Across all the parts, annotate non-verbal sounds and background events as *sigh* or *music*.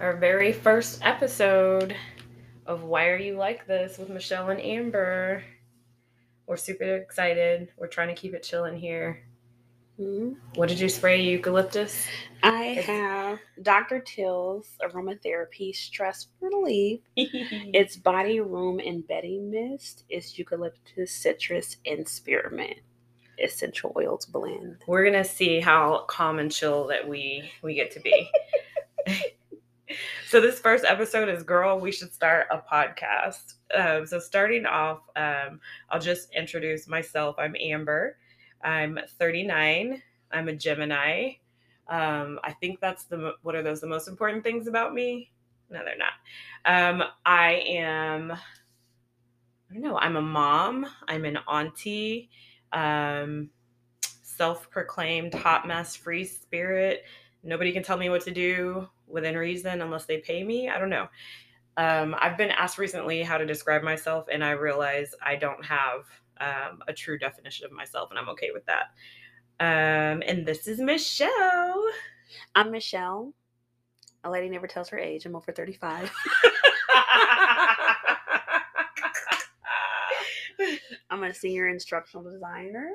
our very first episode of Why Are You Like This with Michelle and Amber. We're super excited. We're trying to keep it chill in here. Mhm. What did you spray? Eucalyptus? I It's- have Dr. Teal's aromatherapy stress relief. it's *laughs* It's body room and bedding mist. It's eucalyptus, citrus, and spearmint essential oils blend. We're gonna see how calm and chill that we we get to be. *laughs* so this first episode is girl we should start a podcast. Um, so starting off um, i'll just introduce myself. I'm amber. I'm 39 i'm a gemini. Um, i think that's the what are those the most important things about me? No they're not. Um, i am i don't know i'm a mom. I'm an auntie. Um, self-proclaimed hot mess free spirit. Nobody can tell me what to do within reason unless they pay me. I don't know. Um, I've been asked recently how to describe myself, and I realize I don't have um, a true definition of myself, and I'm okay with that. Um, and this is Michelle. I'm Michelle. A lady never tells her age. I'm over 35. *laughs* I'm a senior instructional designer.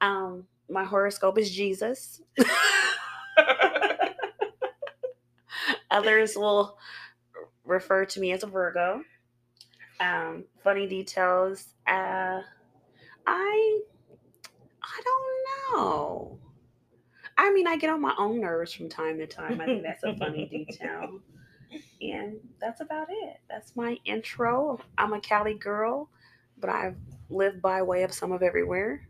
Um, my horoscope is Jesus. *laughs* Others will refer to me as a Virgo. Um, funny details. Uh, I I don't know. I mean, I get on my own nerves from time to time. I think that's a funny *laughs* detail. And that's about it. That's my intro. I'm a Cali girl, but I've lived by way of some of everywhere.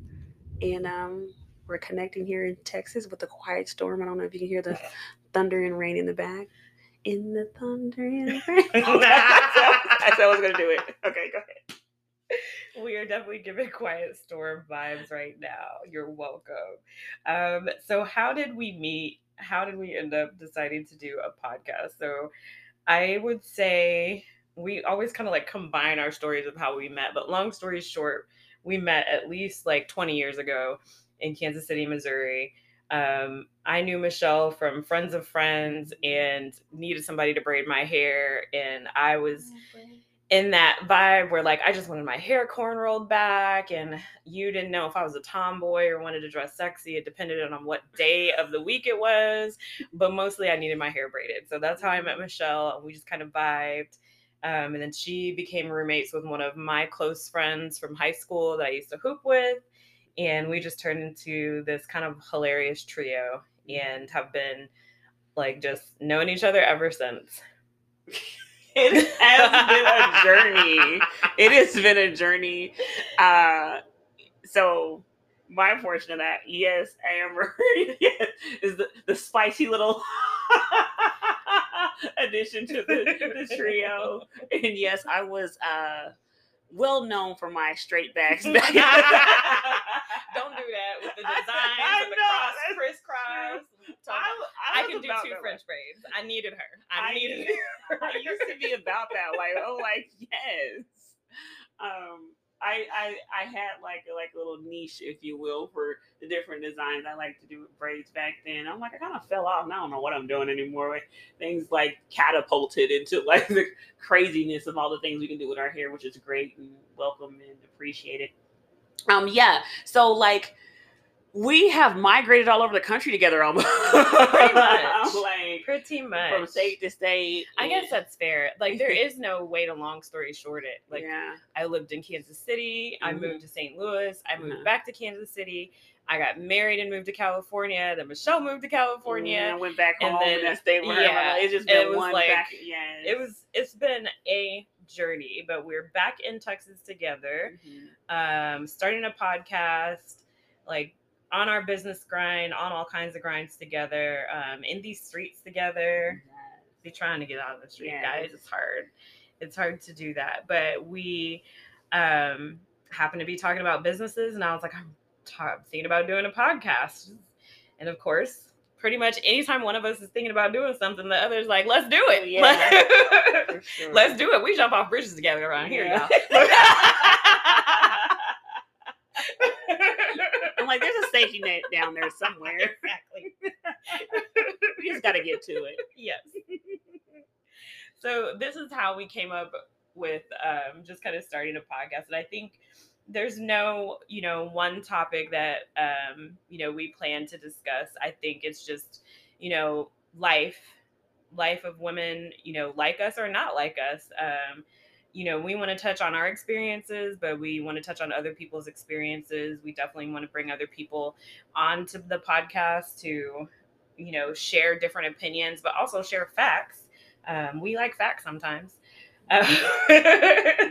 And um, we're connecting here in Texas with a quiet storm. I don't know if you can hear the *laughs* thunder and rain in the back. In the thunder and rain. That's how I was going to do it. Okay, go ahead. we are definitely giving quiet storm vibes right now. You're welcome. Um, so, how did we meet? How did we end up deciding to do a podcast? So, I would say we always kind of like combine our stories of how we met. But long story short, we met at least like 20 years ago in Kansas City, Missouri. Um, I knew Michelle from friends of friends and needed somebody to braid my hair, and I was in that vibe where like I just wanted my hair corn rolled back and you didn't know if I was a tomboy or wanted to dress sexy. It depended on what day of the week it was, but mostly I needed my hair braided. So that's how I met Michelle and we just kind of vibed. Um, and then she became roommates with one of my close friends from high school that I used to hoop with. And we just turned into this kind of hilarious trio and have been like just knowing each other ever since. *laughs* It has been a journey. *laughs* It has been a journey. Uh, so my portion of that, yes, Amber, *laughs* yes, is the, the spicy little addition to the, the trio. And yes, I was uh, well known for my straight backs. Don't do that with the designs I and the know, cross that's crisscross. I, I, can do two that, French braids. I needed her. I, I needed *laughs* need- her. I used to be about that. Like, oh, like *laughs* yes. Um, I I I had like a, like a little niche, if you will, for the different designs I like to do with braids back then. I'm like, I kind of fell off. and I don't know what I'm doing anymore. Like, things like catapulted into *laughs* like the craziness of all the things we can do with our hair, which is great and welcome and appreciated. Um, yeah. So like. We have migrated all over the country together almost. Pretty *laughs* much. like Pretty much. from state to state. I guess that's fair. Like there *laughs* is no way to long story short it. Like yeah. I lived in Kansas City. I Mhm. moved to St. Louis. I moved Uh-huh. back to Kansas City. I got married and moved to California. Then Michelle moved to California. and went back and home then- and then stayed with yeah, it's just it been was one like- back. Yeah, It was it's been a journey, but we're back in Texas together. Mhm. um, starting a podcast, like on our business grind, on all kinds of grinds together, um, in these streets together. Be trying to get out of the street, Yes. guys. It's hard. It's hard to do that, but we um, happen to be talking about businesses, and I was like, I'm ta- thinking about doing a podcast, and of course. Pretty much anytime one of us is thinking about doing something, the other's like, let's do it. Yeah. *laughs* For sure. Let's do it. We jump off bridges together around here, Yeah. y'all. *laughs* I'm like, there's a safety net down there somewhere. *laughs* exactly. *laughs* we just got to get to it. Yes. so this is how we came up with um, just kind of starting a podcast, and I think there's no you know one topic that um, you know we plan to discuss. I think it's just you know life, life of women, you know, like us or not like us. Um, you know, we want to touch on our experiences, but we want to touch on other people's experiences. We definitely want to bring other people onto the podcast to, you know, share different opinions, but also share facts. Um, we like facts sometimes. Uh, *laughs*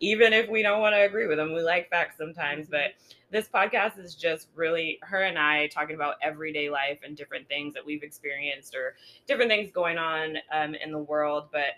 even if we don't want to agree with them, we like facts sometimes. But this podcast is just really her and I talking about everyday life and different things that we've experienced or different things going on um, in the world. But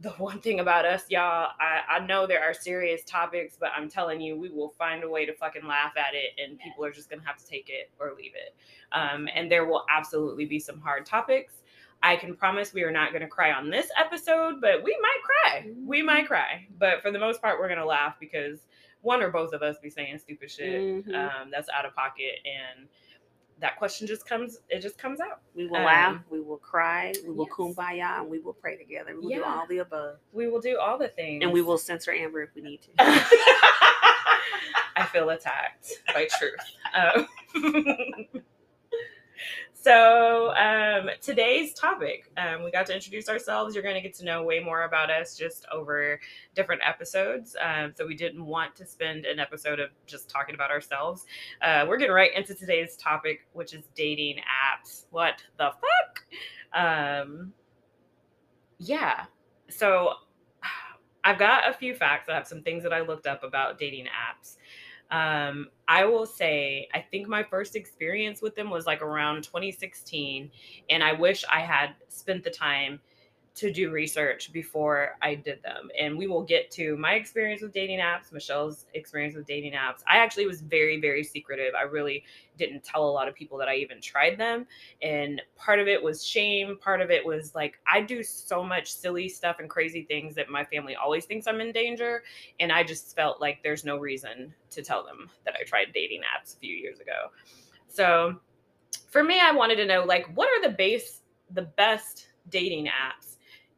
the one thing about us, y'all, I, I know there are serious topics, but I'm telling you, we will find a way to fucking laugh at it, and people are just gonna have to take it or leave it. Um, and there will absolutely be some hard topics. I can promise we are not gonna cry on this episode, but we might cry. We might cry, but for the most part, we're gonna laugh because one or both of us be saying stupid shit Mhm. um, that's out of pocket and that question just comes it just comes out we will um, laugh, we will cry, we will yes. kumbaya, and we will pray together. We will do all the above. we will do all the things And we will censor Amber if we need to. *laughs* I feel attacked by truth. Um, *laughs* so um, today's topic, um, we got to introduce ourselves. You're going to get to know way more about us just over different episodes. Um, so we didn't want to spend an episode of just talking about ourselves. Uh, we're getting right into today's topic, which is dating apps. What the fuck? Um, yeah. So *sighs* I've got a few facts. I have some things that I looked up about dating apps. Um, I will say, I think my first experience with them was like around 2016, and I wish I had spent the time to do research before I did them. And we will get to my experience with dating apps, Michelle's experience with dating apps. I actually was very, very secretive. I really didn't tell a lot of people that I even tried them. And part of it was shame. Part of it was like, I do so much silly stuff and crazy things that my family always thinks I'm in danger. And I just felt like there's no reason to tell them that I tried dating apps a few years ago. So for me, I wanted to know like, what are the base, the best dating apps?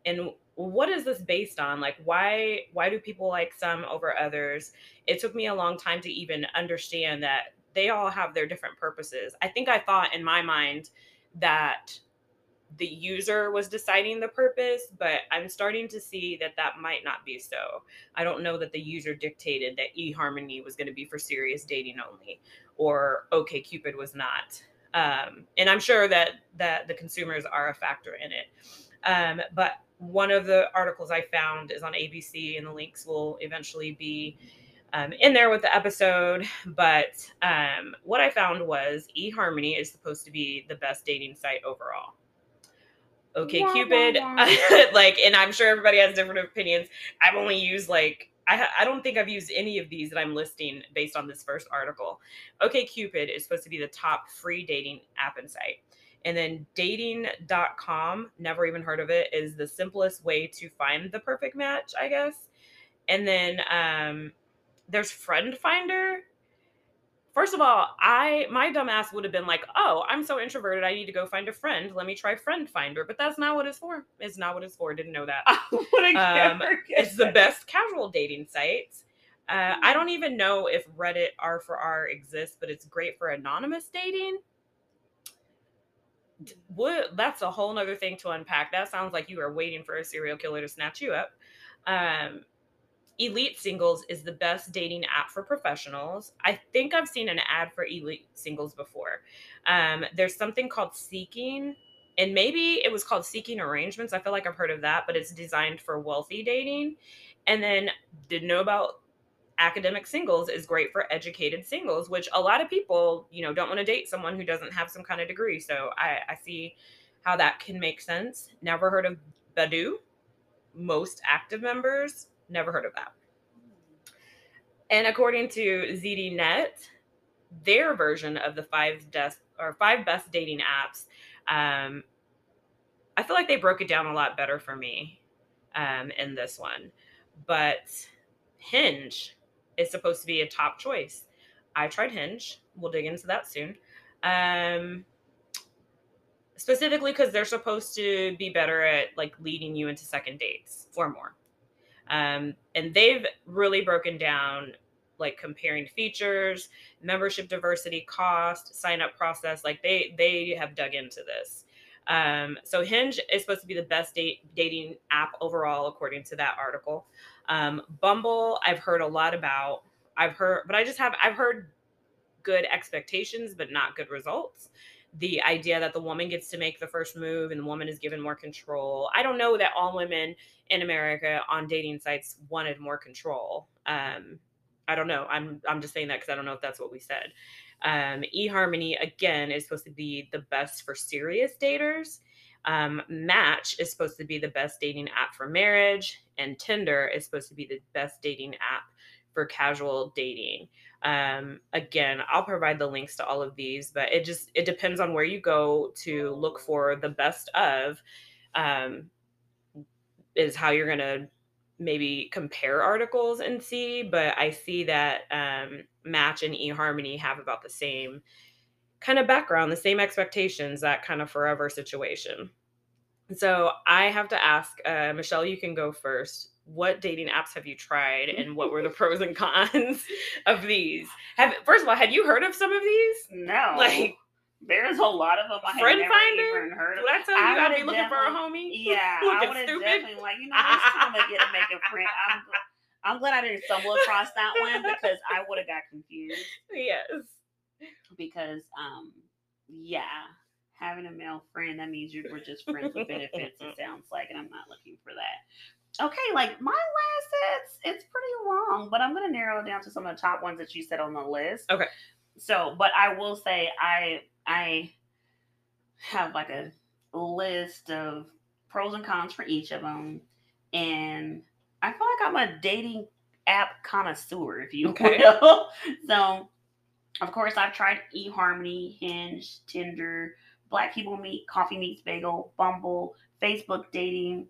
And what is this based on? Like why why do people like some over others? It took me a long time to even understand that they all have their different purposes. I think i thought in my mind that the user was deciding the purpose but i'm starting to see that that might not be so. I don't know that the user dictated that eharmony was going to be for serious dating only or OkCupid was not. Um, and i'm sure that that the consumers are a factor in it. Um, but one of the articles I found is on ABC, and the links will eventually be um, in there with the episode. But um, what I found was eHarmony is supposed to be the best dating site overall. Okay, Wah, Cupid, wah, wah. *laughs* like, and I'm sure everybody has different opinions. I've only used like I, I don't think I've used any of these that I'm listing based on this first article. Okay, Cupid is supposed to be the top free dating app and site. And then dating.com, never even heard of it, is the simplest way to find the perfect match, I guess. And then um, there's Friend Finder. First of all, I my dumb ass would have been like, "Oh, I'm so introverted. I need to go find a friend. Let me try Friend Finder." But that's not what it's for. It's not what it's for. Didn't know that. *laughs* I would have Um, It's the best casual dating site. Uh, I don't even know if Reddit R for R exists, but it's great for anonymous dating. What? That's a whole nother thing to unpack. That sounds like you are waiting for a serial killer to snatch you up. Um, Elite Singles is the best dating app for professionals. I think I've seen an ad for Elite Singles before. Um, there's something called Seeking, and maybe it was called Seeking Arrangements. I feel like I've heard of that, but it's designed for wealthy dating. And then didn't know about academic singles is great for educated singles, which a lot of people, you know, don't want to date someone who doesn't have some kind of degree. So I, I see how that can make sense. Never heard of Badoo. Most active members, never heard of that. And according to ZDNet, their version of the five best or five best dating apps, um, I feel like they broke it down a lot better for me um, in this one. But Hinge is supposed to be a top choice. I tried Hinge. We'll dig into that soon. Um, specifically because they're supposed to be better at like leading you into second dates or more. Um, and they've really broken down like comparing features, membership diversity, cost, sign up process. Like they they have dug into this. Um, so Hinge is supposed to be the best date dating app overall, according to that article. Um, Bumble, I've heard a lot about. I've heard, but I just have I've heard good expectations, but not good results. The idea that the woman gets to make the first move and the woman is given more control. I don't know that all women in America on dating sites wanted more control. Um, I don't know. I'm I'm just saying that because I don't know if that's what we said. Um, eHarmony again is supposed to be the best for serious daters. Um, Match is supposed to be the best dating app for marriage, and Tinder is supposed to be the best dating app for casual dating. Um, again, I'll provide the links to all of these, but it just it depends on where you go to look for the best of. Um, is how you're gonna maybe compare articles and see, but I see that um, Match and eHarmony have about the same kind of background, the same expectations, that kind of forever situation. So I have to ask, uh, Michelle, you can go first. What dating apps have you tried, and what were the *laughs* pros and cons *laughs* of these? Have first of all, had you heard of some of these? No. Like there's a lot of them I Friend had never Finder? even heard of. Did I tell you I gotta be looking for a homie? Yeah, *laughs* I would have definitely like you know it's time to get to make a friend. I'm I'm glad I didn't stumble across that one because I would have got confused Yes. Because um yeah having a male friend that means you were just friends with benefits it sounds like and I'm not looking for that. Okay, like my list it's it's pretty long, but I'm gonna narrow it down to some of the top ones that you said on the list. Okay. So, but I will say I I have like a list of pros and cons for each of them, and I feel like I'm a dating app connoisseur, if you Okay. will. *laughs* so, of course, I've tried eHarmony, Hinge, Tinder, Black People Meet, Coffee Meets Bagel, Bumble, Facebook Dating,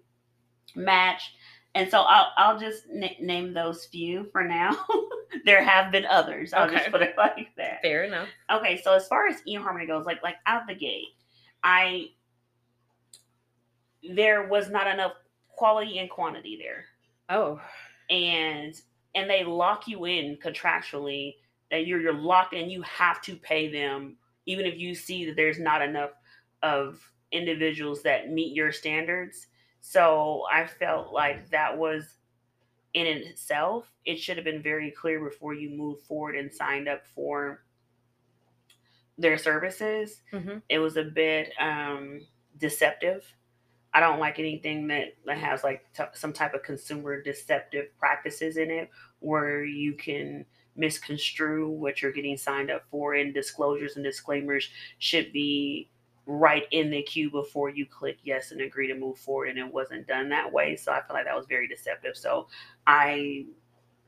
Match. And so I'll, I'll just n- name those few for now. *laughs* there have been others. I'll Okay. just put it *laughs* like that. Fair enough. Okay, so as far as eHarmony goes, like like out the gate, I there was not enough quality and quantity there. Oh. And and they lock you in contractually that you're you're locked in, you have to pay them even if you see that there's not enough of individuals that meet your standards. So I felt like that was in itself, it should have been very clear before you move forward and signed up for their services. hmm It was a bit um, deceptive. I don't like anything that, that has like t- some type of consumer deceptive practices in it where you can misconstrue what you're getting signed up for and disclosures and disclaimers should be right in the queue before you click yes and agree to move forward and it wasn't done that way. So i feel like that was very deceptive. So i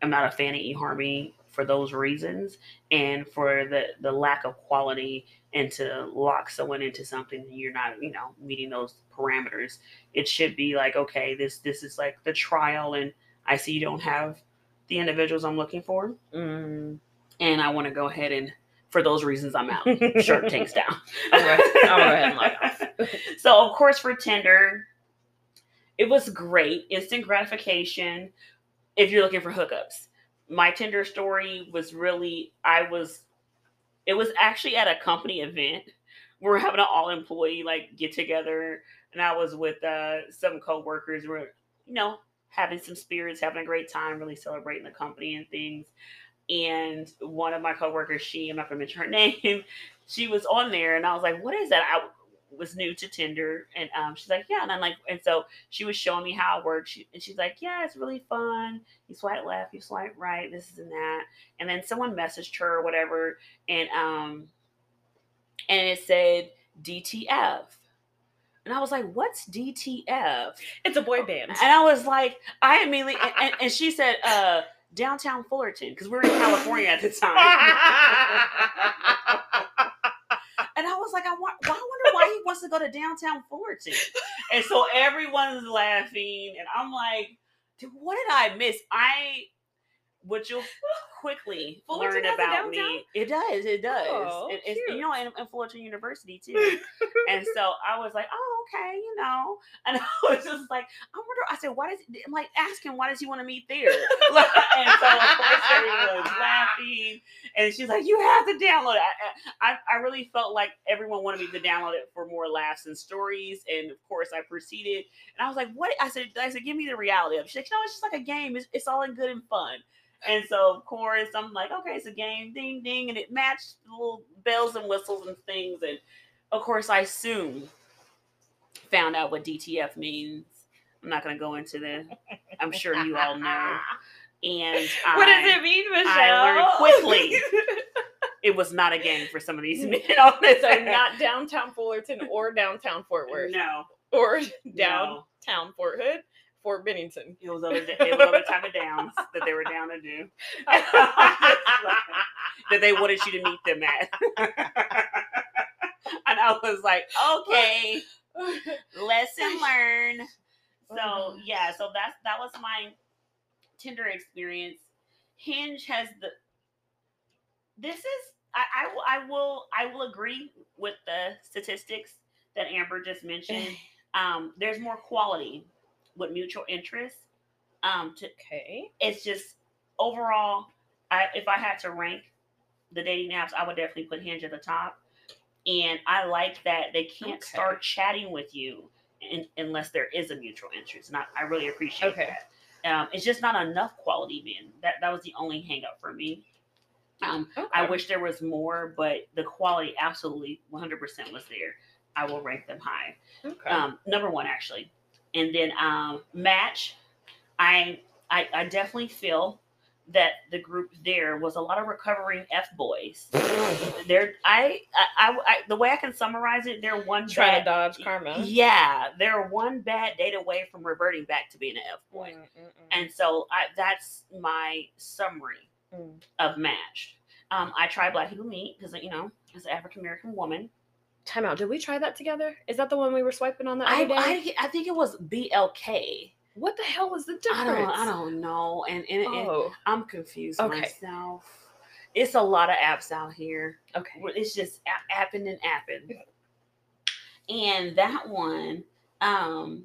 am not a fan of eharmony for those reasons and for the the lack of quality and to lock someone into something you're not you know meeting those parameters. It should be like okay this this is like the trial and i see you don't have the individuals i'm looking for. Mm. and i want to go ahead and for those reasons i'm out. *laughs* Shirt takes down. I'll I'll go ahead and log off. *laughs* so of course for tinder it was great. Instant gratification if you're looking for hookups. My tinder story was really i was it was actually at a company event. We we're having an all employee like get together. And i was with uh some co-workers. We're you know having some spirits having a great time really celebrating the company and things. And one of my coworkers she i'm not going to mention her *laughs* name she was on there and i was like what is that? I was new to tinder and um, she's like yeah and i'm like and so she was showing me how it works she, and she's like yeah it's really fun. You swipe left you swipe right this is and that. And then someone messaged her or whatever and um and it said dtf and i was like what's dtf It's a boy band. and I was like, I immediately, and, and, and she said, *laughs* uh, downtown Fullerton, because we were in California at the time. *laughs* and I was like, I, want, I wonder why he wants to go to downtown Fullerton. And so everyone's laughing, and I'm like, dude, what did I miss? I what you'll quickly Fullerton learn about me. It does. It does. Oh, it, it's, you know, in, in Fullerton University too. *laughs* and so I was like, oh, okay, you know. And *laughs* I was just like, I wonder. I said, why does I'm like asking why does he want to meet there? *laughs* and so of course everyone was laughing, and she's like, you have to download it. I, I I really felt like everyone wanted me to download it for more laughs and stories, and of course I proceeded, and I was like, what? I said, I said, give me the reality of. it. She's like, no, it's just like a game. It's, it's all in good and fun. And so, of course, I'm like, okay, it's a game, ding, ding, and it matched little bells and whistles and things. And of course, I soon found out what DTF means. I'm not going to go into this. I'm sure you all know. *laughs* And what I- does it mean, Michelle? I learned quickly. *laughs* It was not a game for some of these *laughs* men so not downtown Fullerton or downtown Fort Worth no, or no. downtown Fort Hood, Fort Bennington. It was other. It was other type of downs that they were down to do. that they wanted you to meet them at. and I was like, okay, *laughs* lesson learned. So Mhm. yeah, so that's that was my Tinder experience. Hinge has the. This is I I, will- I will I will agree with the statistics that Amber just mentioned. *sighs* Um, there's more quality with mutual interest. Um, to okay. it's just overall, I if I had to rank the dating apps, I would definitely put Hinge at the top. And I like that they can't Okay. start chatting with you in, unless there is a mutual interest. And I, I really appreciate Okay. that. Um, it's just not enough quality men. That that was the only hang up for me. Um, I wish there was more, but the quality absolutely 100% was there. I will rank them high Okay. um, number one actually, and then um, match. I, I I definitely feel that the group there was a lot of recovering f boys. *laughs* They're I, I I I- the way I can summarize it, they're one Trying to dodge karma. Yeah, they're one bad date away from reverting back to being an f boy, Mm, mm, mm. and so I that's my summary Mm. of match. Um, I try Black People Meet because you know as an African American woman, Time out. Did we try that together? Is that the one we were swiping on the other I, day? I I think it was BLK. What the hell is the I difference? don't, I don't know, and, and, and Oh, I'm confused Okay. myself. It's a lot of apps out here. okay. It's just apping and apping. And that one, um,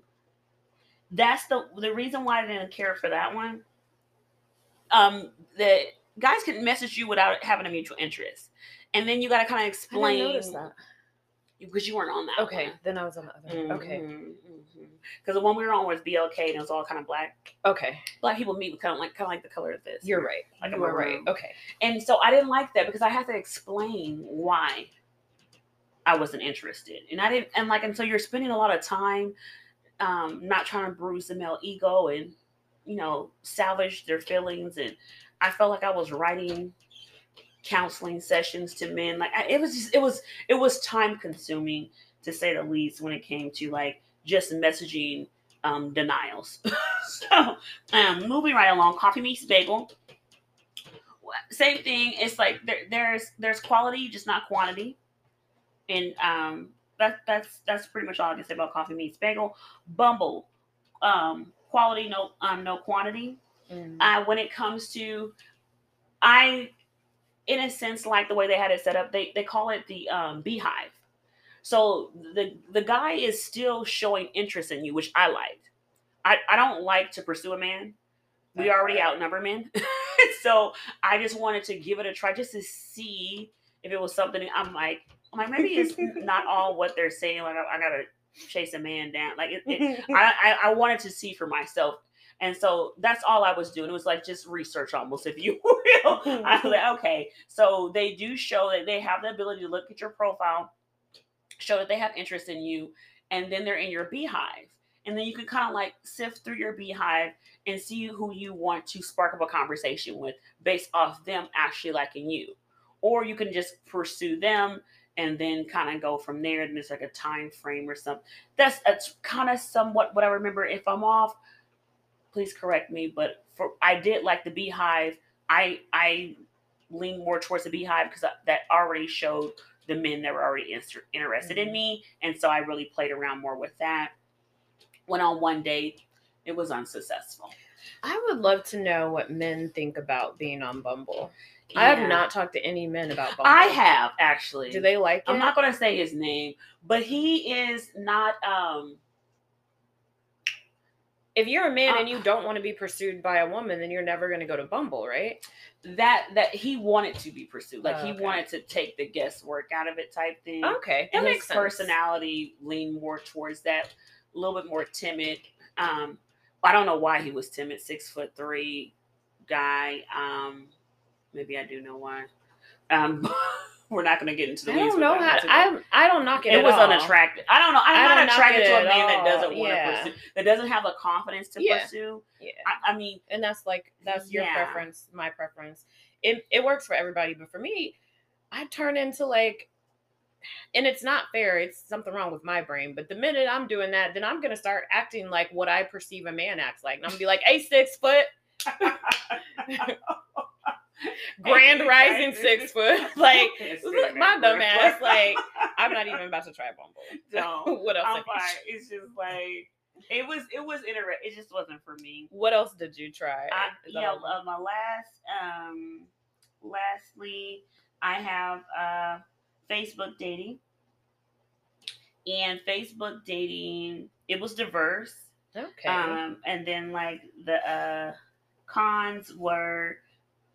that's the the reason why I didn't care for that one. Um, the guys can message you without having a mutual interest, and then you got to kind of I explain didn't notice that. Because you weren't on that. Okay, then I was on the other. Okay, Because the one we were on was BLK, and it was all kind of black. okay, Black people meet with kind of like kind of like the color of this. you're right. Like you were right. Okay, And so I didn't like that because I had to explain why I wasn't interested. And I didn't and like and so you're spending a lot of time um not trying to bruise the male ego and you know salvage their feelings and I felt like I was writing counseling sessions to men like I, it was just it was it was time consuming to say the least when it came to like just messaging um denials. *laughs* so um moving right along coffee meets bagel same thing. It's like there, there's there's quality, just not quantity, and um, that that's that's pretty much all I can say about coffee meets bagel. Bumble, um, quality, no um, no quantity. Mm. Uh, when it comes to, I, in a sense, like the way they had it set up. They they call it the um, beehive. So the the guy is still showing interest in you, which I liked. I, I don't like to pursue a man. We already outnumber men. *laughs* so I just wanted to give it a try just to see if it was something I'm like, I'm like maybe it's *laughs* not all what they're saying. Like I, I gotta chase a man down. Like it, it, *laughs* I, I I wanted to see for myself. And so that's all I was doing. It was like just research almost, if you *laughs* will. I was mm-hmm. like, okay. So they do show that they have the ability to look at your profile, show that they have interest in you, and then they're in your beehive. And then you can kind of like sift through your beehive and see who you want to spark up a conversation with based off them actually liking you. Or you can just pursue them and then kind of go from there. And there's like a time frame or something. That's that's kind of somewhat what I remember. If I'm off, please correct me. But for I did like the beehive. I I lean more towards the beehive because that already showed the men that were already inter- interested in Mhm. me, and so I really played around more with that. Went on one date, it was unsuccessful. I would love to know what men think about being on Bumble. I have not talked to any men about Bumble. I have actually. Do they like it? I'm not gonna say his name, but he is not. Um, if you're a man Uh, and you don't want to be pursued by a woman, then you're never going to go to Bumble, right? that that he wanted to be pursued, like Oh, he okay. wanted to take the guesswork out of it, type thing. Okay, that and his makes sense. personality leaned more towards that, a little bit more timid. Um, I don't know why he was timid. Six foot three guy. Um, maybe I do know why. Um, *laughs* we're not going to get into the I weeds. don't know how. I I don't knock it. it was all. unattractive. I don't know. I'm I not attracted to a man that doesn't want to Yeah. pursue, that doesn't have the confidence to Yeah. pursue. Yeah. I, I mean, and that's like that's your Yeah. preference, my preference. It it works for everybody, but for me, I turn into like, and it's not fair. It's something wrong with my brain. But the minute I'm doing that, then I'm gonna start acting like what I perceive a man acts like, and I'm gonna be like, "Hey, six foot, *laughs* *laughs* *laughs* grand rising six *laughs* *laughs* foot." Like my dumb ass, like, I'm not even about to try Bumble. No, what else? I'm. It's just like it was. It was interesting. It just wasn't for me. What else did you try? I, yeah, uh, my last. Um, lastly, I have uh Facebook dating, and Facebook dating. It was diverse. okay. Um, and then like the uh cons were,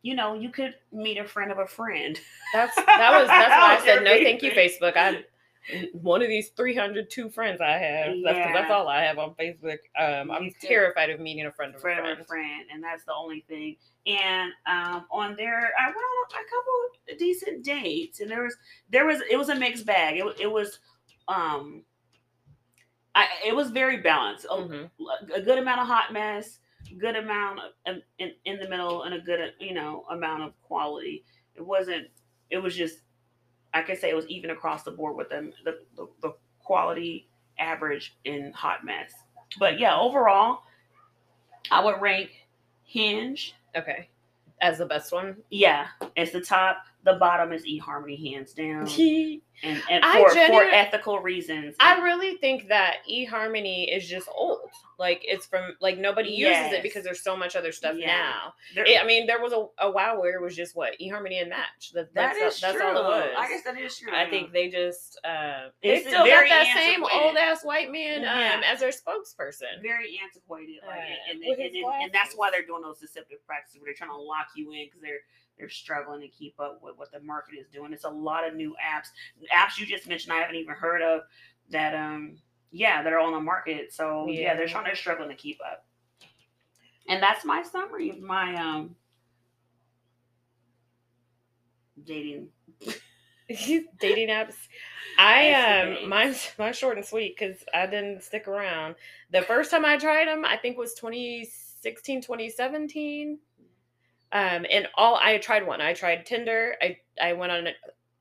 you know, you could meet a friend of a friend. That's *laughs* that was that's why I said no, thank you. Facebook. I one of these 302 friends I have. That's 'cause that's Yeah. all I have on Facebook. Um, I'm could- terrified of meeting a friend of a friend friend. of a friend, and that's the only thing. And um, on there, I went on a couple of decent dates, and there was there was it was a mixed bag. It, it was um, I it was very balanced. A, Mhm. a good amount of hot mess, good amount of in, in the middle, and a good you know amount of quality. It wasn't. It was just I could say it was even across the board with them the, the, the quality average in hot mess. But yeah, overall, I would rank Hinge. Okay, as the best one. Yeah, it's the top. The bottom is eHarmony, hands down, *laughs* and, and I for, for ethical reasons. I really think that eHarmony is just old. Like it's from like nobody uses Yes. it because there's so much other stuff Yeah. now. There- It- I mean, there was a, a while where it was just what eHarmony and Match. That, that that's is that's true. all it was. I guess that is true. I think they just uh they It's still got that same old ass white man Yeah. um as their spokesperson. very antiquated, like, Uh, and, and, and, and, and that's why they're doing those deceptive practices where they're trying to lock you in because they're they're struggling to keep up with what the market is doing. It's a lot of new apps, apps you just mentioned I haven't even heard of that. Um, yeah, that are on the market. So yeah, they're Yeah. trying to struggling to keep up. And that's my summary of my um dating. *laughs* dating apps. I um mine's mine's short and sweet because I didn't stick around. The first time I tried them, I think was 2016, 2017. Um, and all I tried one. I tried Tinder. I I went on a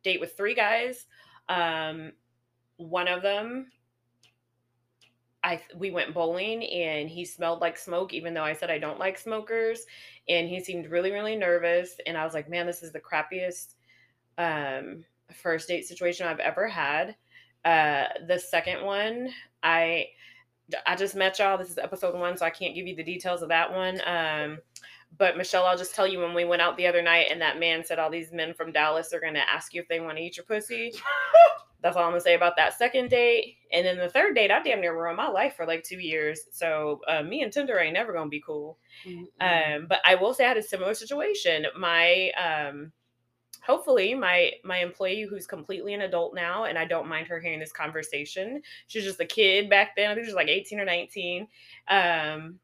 date with three guys. Um, one of them, I we went bowling and he smelled like smoke, even though I said I don't like smokers. And he seemed really really nervous. And I was like, man, this is the crappiest um first date situation I've ever had. Uh the second one, I I just met y'all. This is episode one, so I can't give you the details of that one. Um but Michelle, I'll just tell you when we went out the other night and that man said all these men from Dallas are gonna ask you if they want to eat your pussy. *laughs* That's all I'm gonna say about that second date. And then the third date, I damn near ruined my life for like two years. So uh, me and Tinder ain't never gonna be cool. Um, but I will say I had a similar situation. My um hopefully my my employee who's completely an adult now and I don't mind her hearing this conversation. She's just a kid back then. I think she was like 18 or 19. Um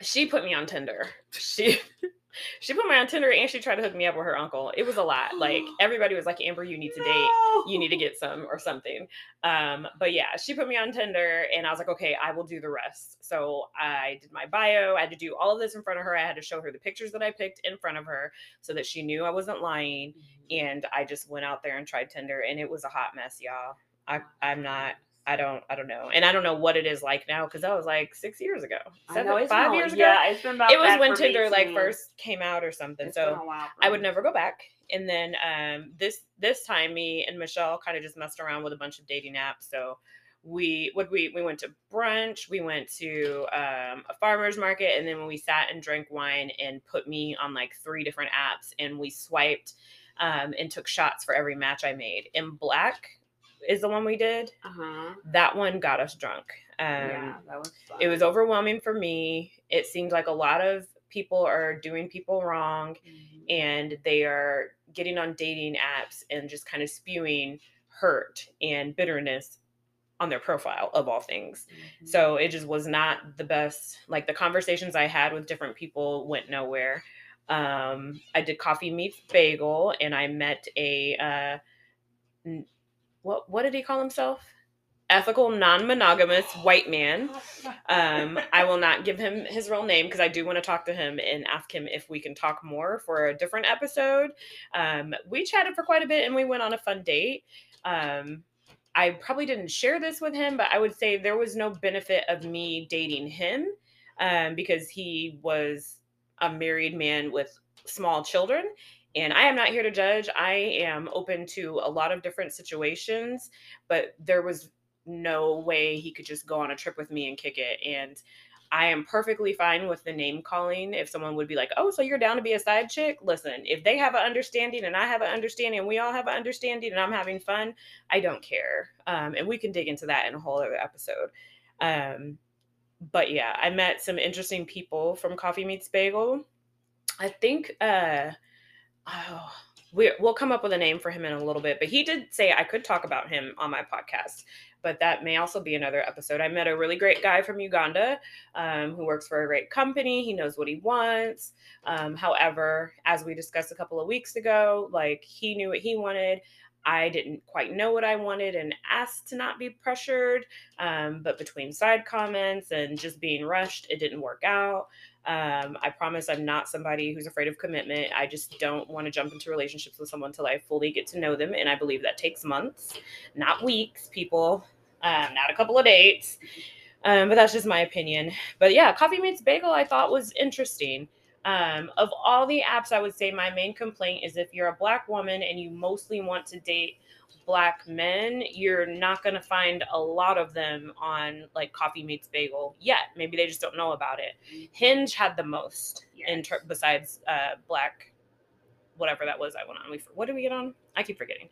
she put me on Tinder. She *laughs* she put me on Tinder and she tried to hook me up with her uncle. It was a lot. Like *gasps* everybody was like, Amber, you need to date you need to get some or something. Um, but yeah, she put me on Tinder and I was like, okay, I will do the rest. So I did my bio. I had to do all of this in front of her. I had to show her the pictures that I picked in front of her so that she knew I wasn't lying. And I just went out there and tried Tinder and it was a hot mess, y'all. I, I'm not, I don't, I don't know. And I don't know what it is like now because that was like six years ago, seven, know, five been- years ago. Yeah, it's been about It was when Tinder like first came out or something. It's so been a while for I would me. never go back. And then um, this this time, me and Michelle kind of just messed around with a bunch of dating apps. So we what we we went to brunch we went to um, a farmers market and then when we sat and drank wine and put me on like three different apps and we swiped um, and took shots for every match i made In black is the one we did Uh-huh. that one got us drunk um, yeah, that was fun. it was overwhelming for me it seemed like a lot of people are doing people wrong Mhm. and they are getting on dating apps and just kind of spewing hurt and bitterness on their profile of all things. Mhm. So it just was not the best. Like the conversations I had with different people went nowhere. Um, I did coffee meets bagel, and I met a uh, what what did he call himself? Ethical, non-monogamous white man. Um, I will not give him his real name because I do want to talk to him and ask him if we can talk more for a different episode. Um, we chatted for quite a bit and we went on a fun date. Um, I probably didn't share this with him, but I would say there was no benefit of me dating him um, because he was a married man with small children. And I am not here to judge. I am open to a lot of different situations, but there was no way he could just go on a trip with me and kick it. And I am perfectly fine with the name calling. If someone would be like, oh, so you're down to be a side chick? Listen, if they have an understanding and I have an understanding and we all have an understanding and I'm having fun, I don't care. Um, and we can dig into that in a whole other episode. Um, but yeah, I met some interesting people from Coffee Meets Bagel. I think uh, oh, we, we'll come up with a name for him in a little bit, but he did say I could talk about him on my podcast but that may also be another episode. I met a really great guy from Uganda um, who works for a great company. He knows what he wants. Um, however, as we discussed a couple of weeks ago, like he knew what he wanted. I didn't quite know what I wanted and asked to not be pressured. Um, but between side comments and just being rushed, it didn't work out. Um, I promise I'm not somebody who's afraid of commitment. I just don't want to jump into relationships with someone until I fully get to know them. And I believe that takes months, not weeks, people um, not a couple of dates. Um, but that's just my opinion. But yeah, Coffee Meets Bagel I thought was interesting. Um, of all the apps, I would say my main complaint is if you're a black woman and you mostly want to date black men, you're not going to find a lot of them on like Coffee Meets Bagel yet. Maybe they just don't know about it. Hinge had the most in ter- besides uh, black, whatever that was I went on. We, what did we get on? I keep forgetting.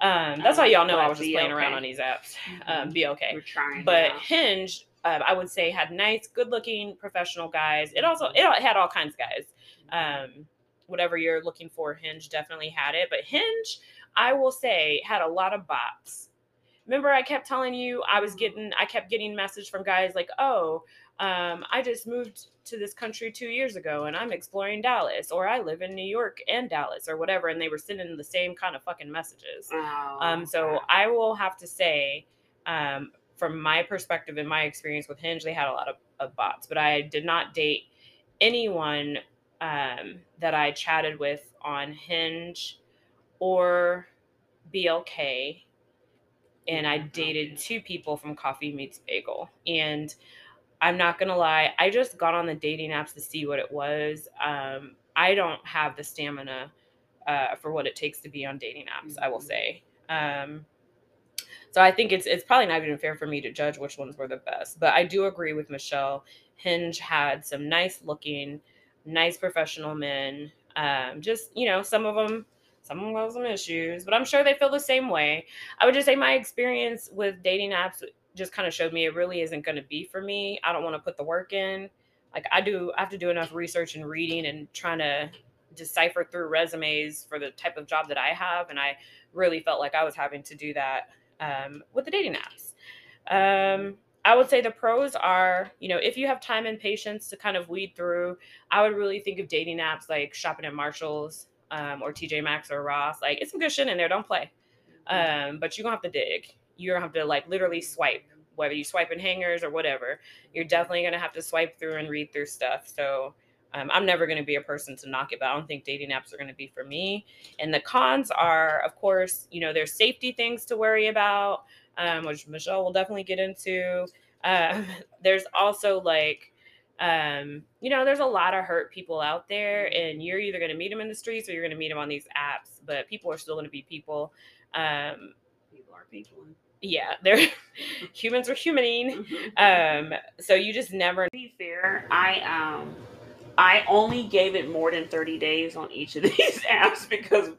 Um, that's how Um, y'all know I was just playing around on these apps. Mhm. Um, be okay. We're trying. But now. Hinge, um, I would say, had nice, good-looking professional guys. It also it had all kinds of guys. Um, whatever you're looking for, Hinge definitely had it. But Hinge, I will say, had a lot of bots. Remember, I kept telling you I was getting, I kept getting message from guys like, "Oh, um, I just moved to this country two years ago, and I'm exploring Dallas, or I live in New York and Dallas, or whatever," and they were sending the same kind of fucking messages. Oh, Um, so okay. I will have to say, um, from my perspective and my experience with Hinge, they had a lot of, of bots, but I did not date anyone um, that I chatted with on Hinge or BLK. And I dated two people from Coffee Meets Bagel. And I'm not going to lie, I just got on the dating apps to see what it was. Um, I don't have the stamina uh, for what it takes to be on dating apps, I will Mhm. say. Um, so I think it's it's probably not even fair for me to judge which ones were the best. But I do agree with Michelle. Hinge had some nice looking, nice professional men. Um, just you know, some of them, some of have some issues, but I'm sure they feel the same way. I would just say my experience with dating apps just kind of showed me it really isn't going to be for me. I don't want to put the work in. Like I do, I have to do enough research and reading and trying to decipher through resumes for the type of job that I have, and I really felt like I was having to do that um, with the dating apps. Um, I would say the pros are, you know, if you have time and patience to kind of weed through, I would really think of dating apps like shopping at Marshalls um, or TJ Maxx or Ross. Like, it's some good shit in there. Don't play. Um, but you're gonna have to dig. You're gonna have to like literally swipe, whether you swipe in hangers or whatever. You're definitely gonna have to swipe through and read through stuff. So um, I'm never gonna be a person to knock it, but I don't think dating apps are gonna be for me. And the cons are, of course, you know, there's safety things to worry about, um, which Michelle will definitely get into. Um, *laughs* there's also like, um, you know, there's a lot of hurt people out there, and you're either going to meet them in the streets or you're going to meet them on these apps. But people are still going to be people. Um, people are people. yeah, *laughs* they're humans are humaning. Um, so you just never. To be fair, I um, I only gave it more than thirty days on each of *laughs* these apps because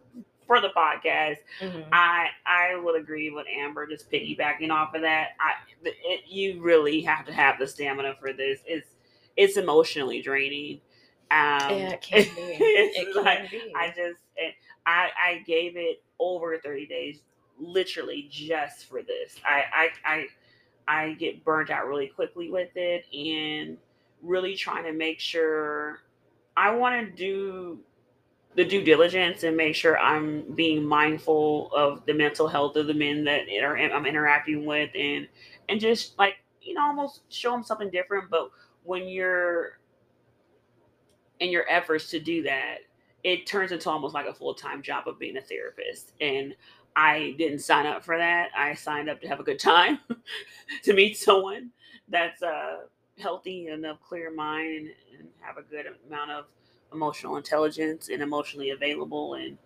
for the podcast, Mhm. I I would agree with Amber. Just piggybacking off of that, I it, you really have to have the stamina for this. It's it's emotionally draining. Um, Yeah, it can be. *laughs* It can like, be. I just it, I I gave it over thirty days, literally just for this. I I I I get burnt out really quickly with it, and really trying to make sure I want to do the due diligence and make sure I'm being mindful of the mental health of the men that inter- I'm interacting with, and and just like you know, almost show them something different. But when you're in your efforts to do that, it turns into almost like a full time job of being a therapist. And I didn't sign up for that. I signed up to have a good time, *laughs* to meet someone that's uh, healthy and of clear mind and, and have a good amount of emotional intelligence and emotionally available. And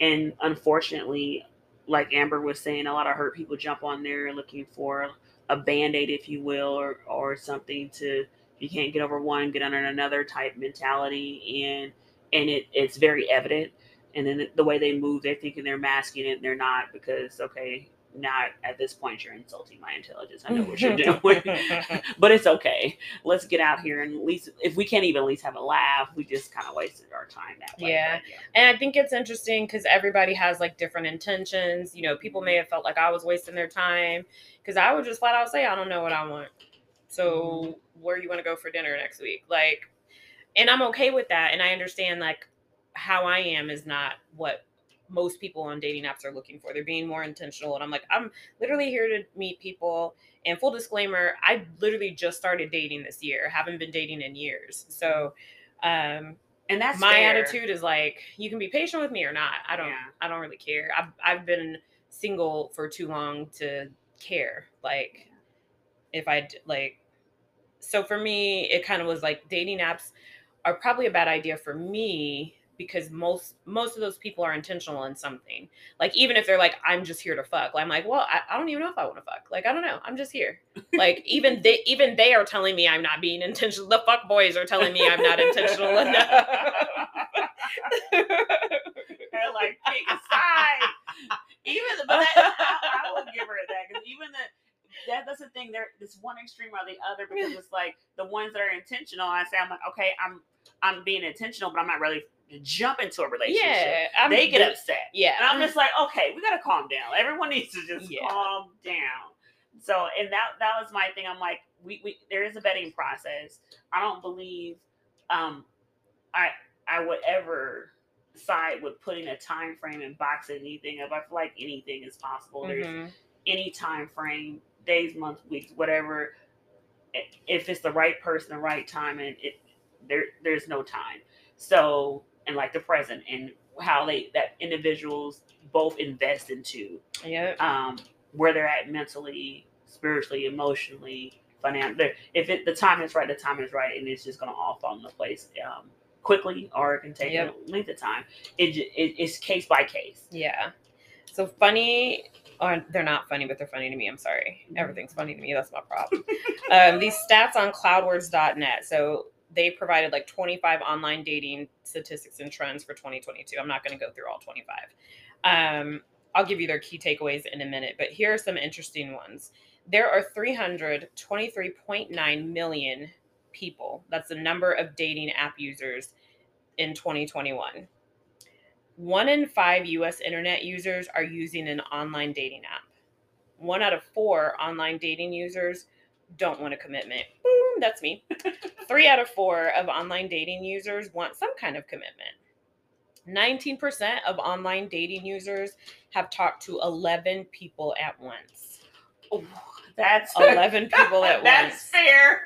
and unfortunately, like Amber was saying, a lot of hurt people jump on there looking for a band aid, if you will, or or something to you can't get over one, get under another type mentality, and and it it's very evident. And then the way they move, they're thinking they're masking it, and they're not because okay, not at this point you're insulting my intelligence. I know what you're *laughs* doing, but it's okay. Let's get out here and at least if we can't even at least have a laugh, we just kind of wasted our time that way. Yeah. But, And I think it's interesting because everybody has like different intentions. You know, people may have felt like I was wasting their time because I would just flat out say, I don't know what I want. So, mm-hmm. Where you want to go for dinner next week? Like, and I'm okay with that. And I understand like how I am is not what most people on dating apps are looking for. They're being more intentional. And I'm like, I'm literally here to meet people. And full disclaimer, I literally just started dating this year, haven't been dating in years. So, um, and that's my fair. attitude is like you can be patient with me or not i don't Yeah. i don't really care I've, I've been single for too long to care like if i like so for me it kind of was like dating apps are probably a bad idea for me because most most of those people are intentional in something. Like even if they're like i'm just here to fuck i'm like well i, I don't even know if i want to fuck. Like i don't know. I'm just here. Like even they even they are telling me i'm not being intentional. The fuck boys are telling me i'm not intentional enough. *laughs* They're like pick a side. *laughs* Even the, but that, I, I will give her that because even the that that's the thing. There, this one extreme or the other because it's like the ones that are intentional. I say I'm like okay, I'm I'm being intentional, but I'm not to jump into a relationship. yeah I'm, they get upset. yeah And I'm just like, okay, we gotta calm down. Everyone needs to just Yeah. calm down. So, and that that was my thing. I'm like, we, we there is a vetting process. I don't believe um I I would ever side with putting a time frame and boxing anything up. I feel like anything is possible. There's Mhm. any time frame, days, months, weeks, whatever. If it's the right person, the right time, and it there there's no time. So and like the present and how they that individuals both invest into yeah um, where they're at mentally, spiritually, emotionally, financially. If it the time is right, the time is right, and it's just gonna all fall into place um, quickly, or it can take Yep. a length of time. It, it it's case by case. yeah so funny or they're not funny but they're funny to me. I'm sorry. Everything's funny to me. That's my problem. Um, these stats on cloudwards.net so they provided like 25 online dating statistics and trends for 2022 i'm not going to go through all 25 um, i'll give you their key takeaways in a minute but here are some interesting ones. There are 323.9 million people. That's the number of dating app users in 2021 one in five US internet users are using an online dating app. One out of four online dating users don't want a commitment. Boom, that's me. *laughs* Three out of four of online dating users want some kind of commitment. 19% of online dating users have talked to 11 people at once. Oh, that's 11 people at *laughs* that's once. That's fair.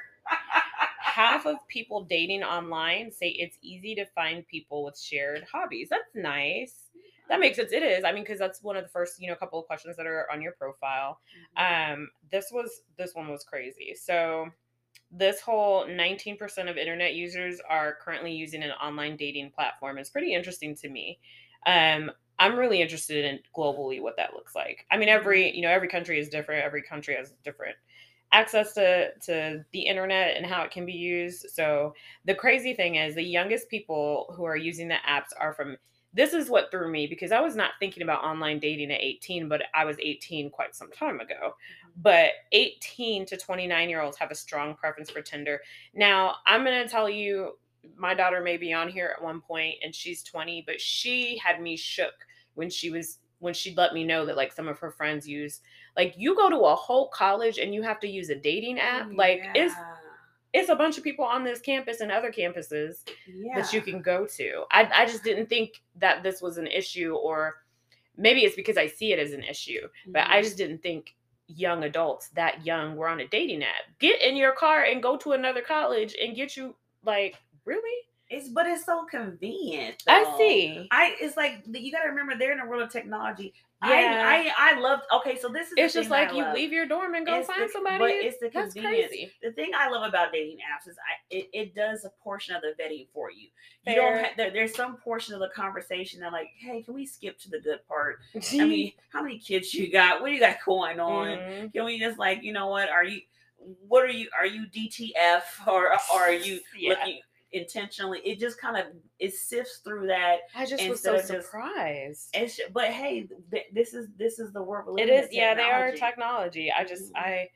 Half of people dating online say it's easy to find people with shared hobbies. That's nice. That makes sense. It is. I mean, because that's one of the first, you know, couple of questions that are on your profile. Um, this was this one was crazy. So this whole 19% of internet users are currently using an online dating platform is pretty interesting to me. Um, I'm really interested in globally what that looks like. I mean, every you know every country is different. Every country has different access to to the internet and how it can be used. So the crazy thing is, the youngest people who are using the apps are from. This is what threw me because I was not thinking about online dating at 18, but I was 18 quite some time ago. Mm-hmm. But 18 to 29 year olds have a strong preference for Tinder. Now, I'm going to tell you my daughter may be on here at one point and she's 20 but she had me shook when she was when she'd let me know that like some of her friends use like you go to a whole college and you have to use a dating app like it's it's a bunch of people on this campus and other campuses yeah. that you can go to I, I just didn't think that this was an issue or maybe it's because i see it as an issue but i Mhm. just didn't think young adults that young were on a dating app get in your car and go to another college and get you like really It's but it's so convenient. i see I it's like you got to remember they're in a world of technology. Yeah. I I I love. Okay, so this is the it's just thing I like you love. leave your dorm and go It's the- find somebody but it's the that's convenience. crazy The thing I love about dating apps is I it, it does a portion of the vetting for you. You don't have there, there's some portion of the conversation that like, hey, can we skip to the good part? *laughs* I mean, how many kids you got? What do you got going on? Mhm. Can we just like, you know what? Are you what are you are you DTF or, or are you *laughs* Yeah. looking intentionally? It just kind of it sifts through that. I just was so just- surprised. But hey, th- this is this is the world It is, yeah, they are technology. I just, Mhm. I,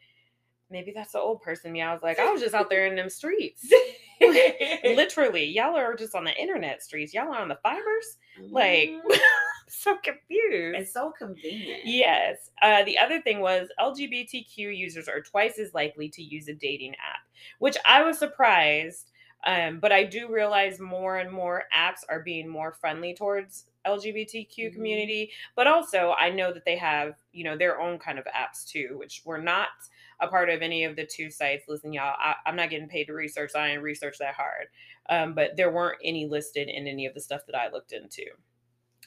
maybe that's the old person me. I was like, I was just out there *laughs* in them streets. *laughs* Literally, y'all are just on the internet streets. Y'all are on the fibers. Like, *laughs* Mhm. so confused. it's so convenient. Yes. Uh, the other thing was LGBTQ users are twice as likely to use a dating app, which I was surprised. Um, but I do realize more and more apps are being more friendly towards LGBTQ Mhm. community. But also, I know that they have, you know, their own kind of apps too, which were not a part of any of the two sites. Listen, y'all, I, I'm not getting paid to research. I didn't research that hard. Um, but there weren't any listed in any of the stuff that I looked into.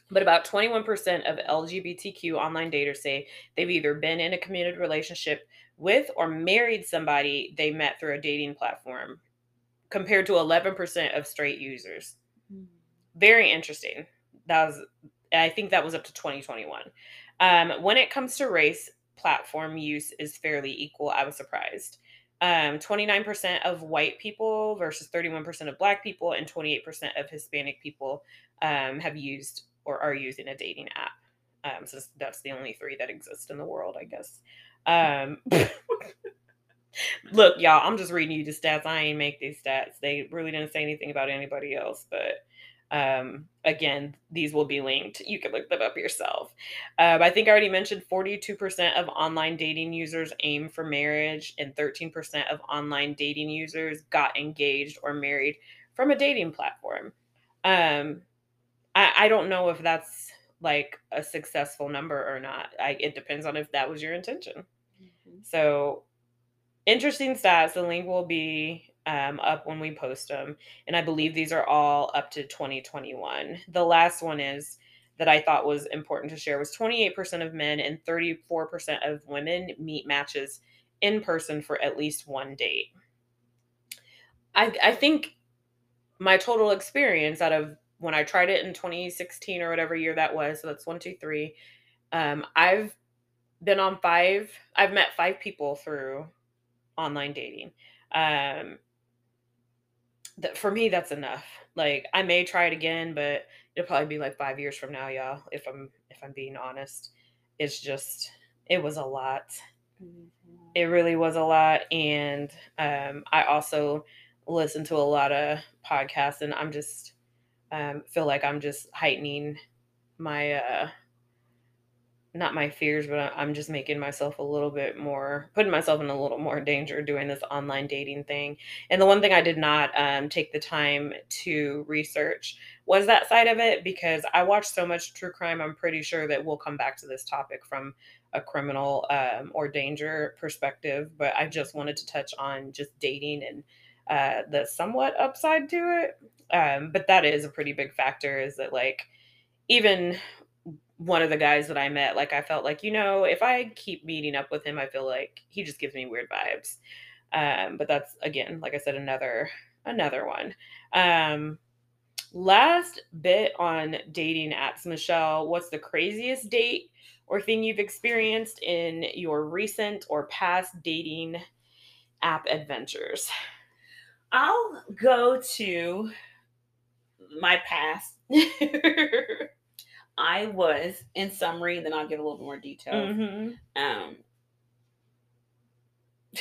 But about 21% of LGBTQ online daters say they've either been in a committed relationship with or married somebody they met through a dating platform, compared to 11% of straight users. Mm-hmm. Very interesting. That was, I think that was up to 2021. Um, when it comes to race, platform use is fairly equal. I was surprised. Um, 29% of white people versus 31% of black people and 28% of Hispanic people um, have used or are using a dating app. Um, so that's the only three that exist in the world, I guess. *laughs* *laughs* Look, y'all, I'm just reading you the stats. I ain't make these stats. They really didn't say anything about anybody else, but um, again, these will be linked. You can look them up yourself. Um, I think I already mentioned 42% of online dating users aim for marriage, and 13% of online dating users got engaged or married from a dating platform. Um, I, I don't know if that's like a successful number or not. I, it depends on if that was your intention. Mhm. So, interesting stats. The link will be um, up when we post them. And I believe these are all up to 2021. The last one is that I thought was important to share was 28% of men and 34% of women meet matches in person for at least one date. I, I think my total experience out of when I tried it in 2016 or whatever year that was, so that's one, two, three. Um, I've been on five, I've met five people through online dating. Um, that for me, that's enough. Like I may try it again, but it'll probably be like five years from now, y'all. If I'm if I'm being honest, it's just it was a lot. Mhm. It really was a lot, and um, I also listen to a lot of podcasts, and I'm just um, feel like I'm just heightening my uh, not my fears, but I'm just making myself a little bit more, putting myself in a little more danger doing this online dating thing. And the one thing I did not um, take the time to research was that side of it because I watch so much true crime. I'm pretty sure that we'll come back to this topic from a criminal um, or danger perspective, but I just wanted to touch on just dating and uh, the somewhat upside to it. Um, but that is a pretty big factor is that, like, even one of the guys that I met, like I felt like, you know, if I keep meeting up with him, I feel like he just gives me weird vibes. Um, but that's again, like I said, another another one. Um, Last bit on dating apps, Michelle. What's the craziest date or thing you've experienced in your recent or past dating app adventures? I'll go to my past. *laughs* I was, in summary, then I'll give a little bit more detail. Mhm. Um, *laughs*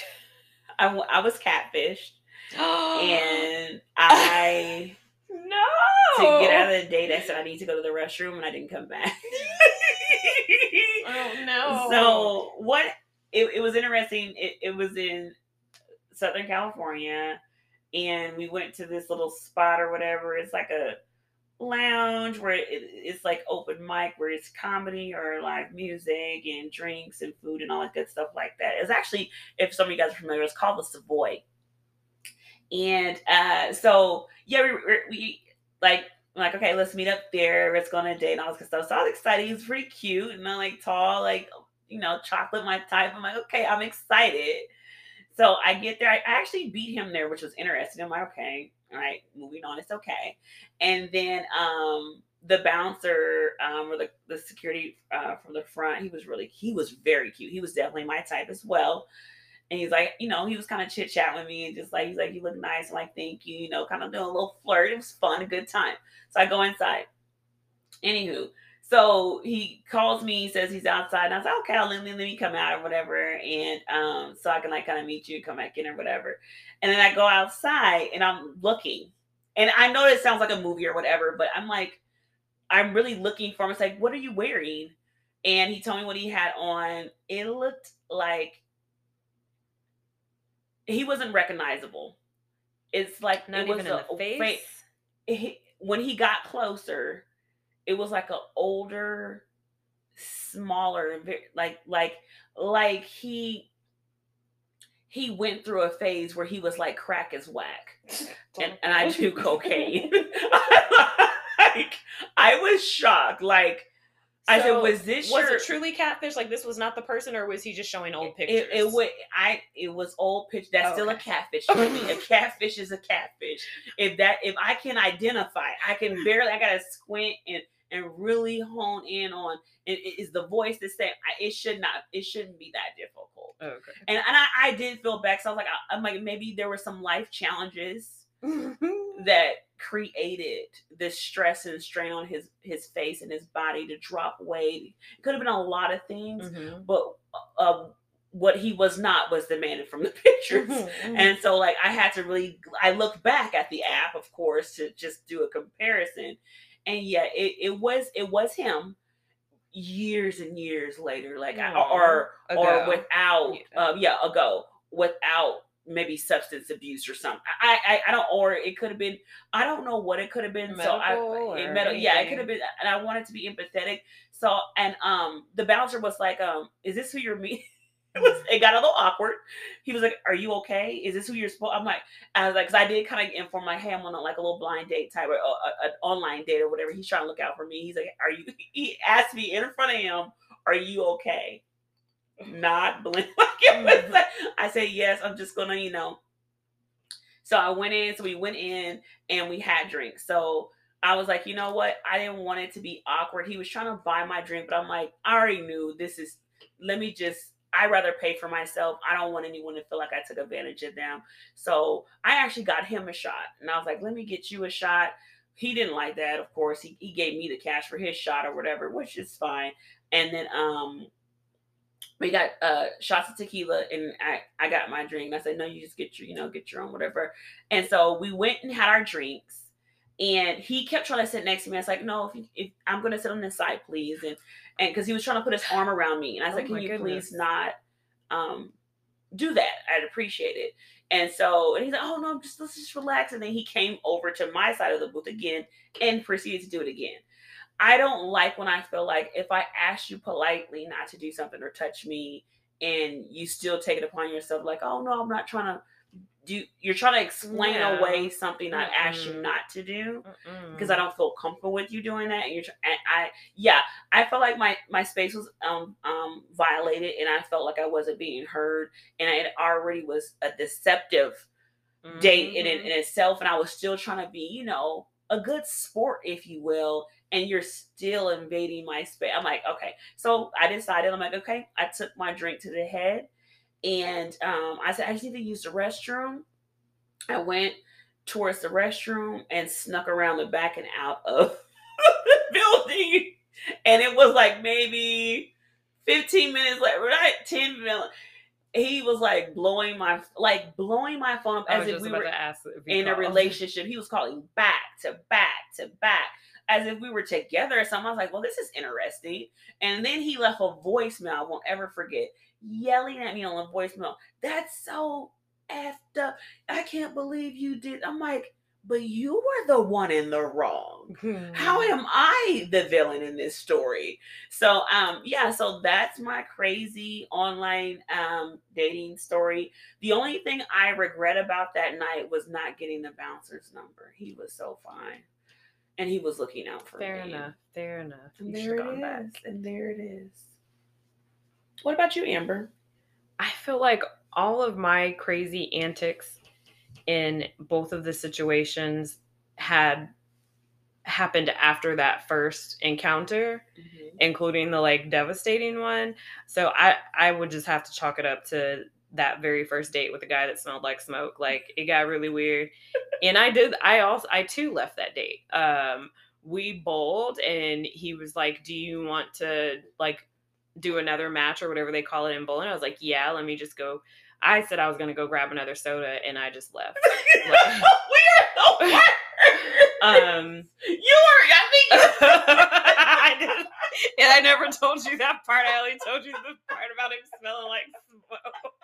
I, w- I was catfished, and *gasps* I *laughs* no. to get out of the date, I said I need to go to the restroom, and I didn't come back. *laughs* Oh no. So what? It, it was interesting. It, it was in Southern California, and we went to this little spot or whatever. It's like a lounge where it, it's like open mic, where it's comedy or live music and drinks and food and all that good stuff like that. It's actually, if some of you guys are familiar, it's called the Savoy. And uh, so yeah, we, we, we like like okay, let's meet up there. Let's go on a date and all this good stuff. So I was excited. He was pretty cute and I'm like tall, like you know, chocolate my type. I'm like, okay, I'm excited. So I get there. I actually beat him there, which was interesting. I'm like, okay, all right, moving on. It's okay. And then um the bouncer um or the, the security uh from the front, he was really he was very cute. He was definitely my type as well. And he's like, you know, he was kind of chit chat with me and just like he's like, you look nice. I'm like, thank you, you know, kind of doing a little flirt. It was fun, a good time. So I go inside. Anywho, so he calls me, he says he's outside, and I was like, okay, I'll let me, let me come out or whatever, and um, so I can like kind of meet you, come back in or whatever. And then I go outside and I'm looking, and I know it sounds like a movie or whatever, but I'm like, I'm really looking for him. It's like, what are you wearing? And he told me what he had on. It looked like he wasn't recognizable. It's like Not it even in a the face. fa- he- when he got closer, it was like an older, smaller, like like like he he went through a phase where he was like crack is whack, *laughs* and, and I do cocaine. *laughs* like I was shocked. Like I said, was this was your? it truly catfish? Like this was not the person, or was he just showing old it, pictures? it would I it was old pitch. That's still a catfish *laughs* to me. A catfish is a catfish. If that if I can identify, I can barely. I gotta squint and and really hone in on. And it is the voice the same? I, it should not. It shouldn't be that difficult. Oh, okay. And and I, I did feel bad. So I was like, I, I'm like maybe there were some life challenges *laughs* that created this stress and strain on his his face and his body to drop weight. It could have been a lot of things Mhm. but uh, what he was not was demanded from the *laughs* pictures. Mhm. And so, like, I had to really, I looked back at the app, of course, to just do a comparison. And yeah, it, it was, it was him years and years later, like, or, or without, Yeah. um, yeah, ago, without maybe substance abuse or something. I, I, I don't, or it could have been, I don't know what it could have been. so I, Medical it or med- yeah, it could have been, and I wanted to be empathetic. So, and um, the bouncer was like, um, is this who you're meeting? *laughs* It was. It got a little awkward. He was like, "Are you okay? Is this who you're supposed?" I'm like, I was like, because I did kind of inform my hey, I'm on a, like a little blind date type or uh, an online date or whatever. He's trying to look out for me. He's like, "Are you?" He asked me in front of him, "Are you okay?" Not blink. *laughs* Like it was like, I said, "Yes." I'm just gonna, you know. So I went in. So we went in and we had drinks. So I was like, you know what? I didn't want it to be awkward. He was trying to buy my drink, but I'm like, I already knew this is. Let me just. I rather pay for myself. I don't want anyone to feel like I took advantage of them. So I actually got him a shot, and I was like, let me get you a shot. He didn't like that, of course. He he gave me the cash for his shot or whatever, which is fine. And then um. We got uh shots of tequila and I, I got my drink. And I said, No, you just get your, you know, get your own, whatever. And so we went and had our drinks and he kept trying to sit next to me. I was like, no, if, you, if I'm going to sit on this side, please. And and because he was trying to put his arm around me, and I Oh said, can you goodness. please not um do that? I'd appreciate it. And so, and he's like, oh no, just let's just relax. And then he came over to my side of the booth again and proceeded to do it again. I don't like when I feel like if I ask you politely not to do something or touch me, and you still take it upon yourself, like, oh no, I'm not trying to do. You're trying to explain Yeah. away something I asked you not to do Mm-mm. because I don't feel comfortable with you doing that. And you're, and I, yeah, I felt like my my space was um um violated, and I felt like I wasn't being heard, and it already was a deceptive date in, in Mhm. in itself, and I was still trying to be, you know, a good sport, if you will, and you're still invading my space. I'm like, okay. So I decided, I'm like, okay. I took my drink to the head and um, I said, I just need to use the restroom. I went towards the restroom and snuck around the back and out of *laughs* the building. And it was like maybe 15 minutes later, right? 10 minutes. He was like blowing my like blowing my phone up as if we were in a relationship. He was calling back to back to back as if we were together something. I was like, well, this is interesting. And then he left a voicemail. I won't ever forget, yelling at me on a voicemail. That's so effed up. I can't believe you did. I'm like, but you were the one in the wrong. How hmm. am I the villain in this story? So um yeah, so that's my crazy online um dating story. The only thing I regret about that night was not getting the bouncer's number. He was so fine. And he was looking out for fair me. Fair enough. Fair enough. And there it is. Back. And there it is. What about you, Amber? I feel like all of my crazy antics in both of the situations had happened after that first encounter mm-hmm. including the like devastating one so i i would just have to chalk it up to that very first date with a guy that smelled like smoke like it got really weird and i did i also i too left that date um we bowled and he was like do you want to like do another match or whatever they call it in bowling i was like yeah let me just go I said I was gonna go grab another soda, and I just left. *laughs* like, *laughs* we are Um, you were. I think. *laughs* I did, and I never told you that part. I only told you the part about him smelling like smoke.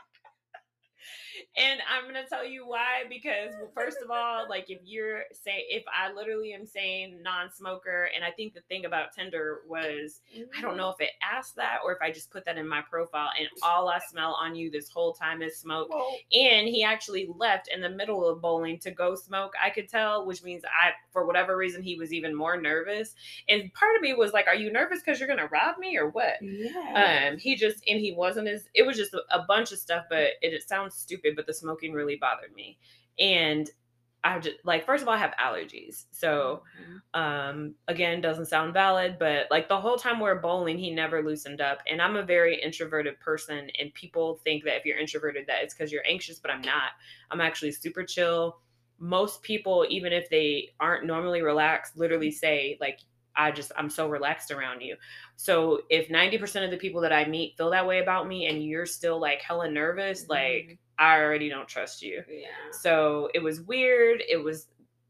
And I'm gonna tell you why because well, first of all, like if you're say if I literally am saying non-smoker, and I think the thing about Tinder was I don't know if it asked that or if I just put that in my profile, and all I smell on you this whole time is smoke. Whoa. And he actually left in the middle of bowling to go smoke. I could tell, which means I, for whatever reason, he was even more nervous. And part of me was like, "Are you nervous because you're gonna rob me or what?" Yeah. Um, he just and he wasn't as it was just a, a bunch of stuff, but it, it sounds stupid, but the smoking really bothered me. And I just like first of all I have allergies. So mm-hmm. um again doesn't sound valid, but like the whole time we're bowling he never loosened up and I'm a very introverted person and people think that if you're introverted that it's cuz you're anxious, but I'm not. I'm actually super chill. Most people even if they aren't normally relaxed literally say like I just I'm so relaxed around you. So if 90% of the people that I meet feel that way about me and you're still like hella nervous, mm-hmm. like I already don't trust you. Yeah. So it was weird. It was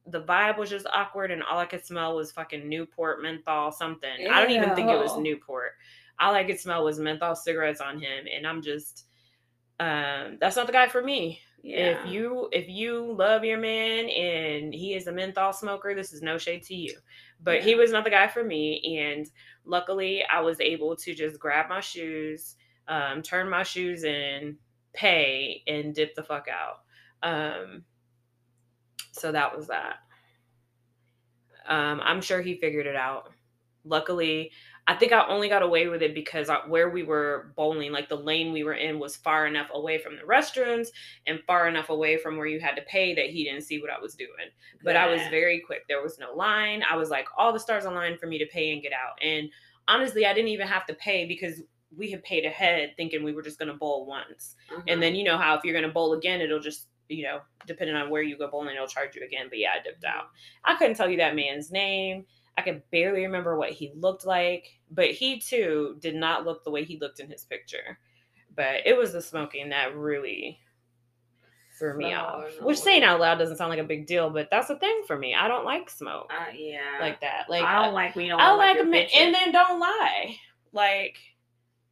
the vibe was just awkward and all I could smell was fucking Newport menthol something. Ew. I don't even think it was Newport. All I could smell was menthol cigarettes on him and I'm just um that's not the guy for me. Yeah. If you if you love your man and he is a menthol smoker, this is no shade to you. But yeah. he was not the guy for me. And luckily I was able to just grab my shoes, um, turn my shoes in, pay, and dip the fuck out. Um, so that was that. Um, I'm sure he figured it out. Luckily, I think I only got away with it because I, where we were bowling, like the lane we were in, was far enough away from the restrooms and far enough away from where you had to pay that he didn't see what I was doing. But yeah. I was very quick. There was no line. I was like, all the stars aligned for me to pay and get out. And honestly, I didn't even have to pay because we had paid ahead thinking we were just going to bowl once. Mm-hmm. And then, you know, how if you're going to bowl again, it'll just, you know, depending on where you go bowling, it'll charge you again. But yeah, I dipped out. I couldn't tell you that man's name. I can barely remember what he looked like, but he too did not look the way he looked in his picture. But it was the smoking that really threw me off. Which saying out loud doesn't sound like a big deal, but that's a thing for me. I don't like smoke. Uh, yeah. Like that. Like I don't like we don't I like, like and then don't lie. Like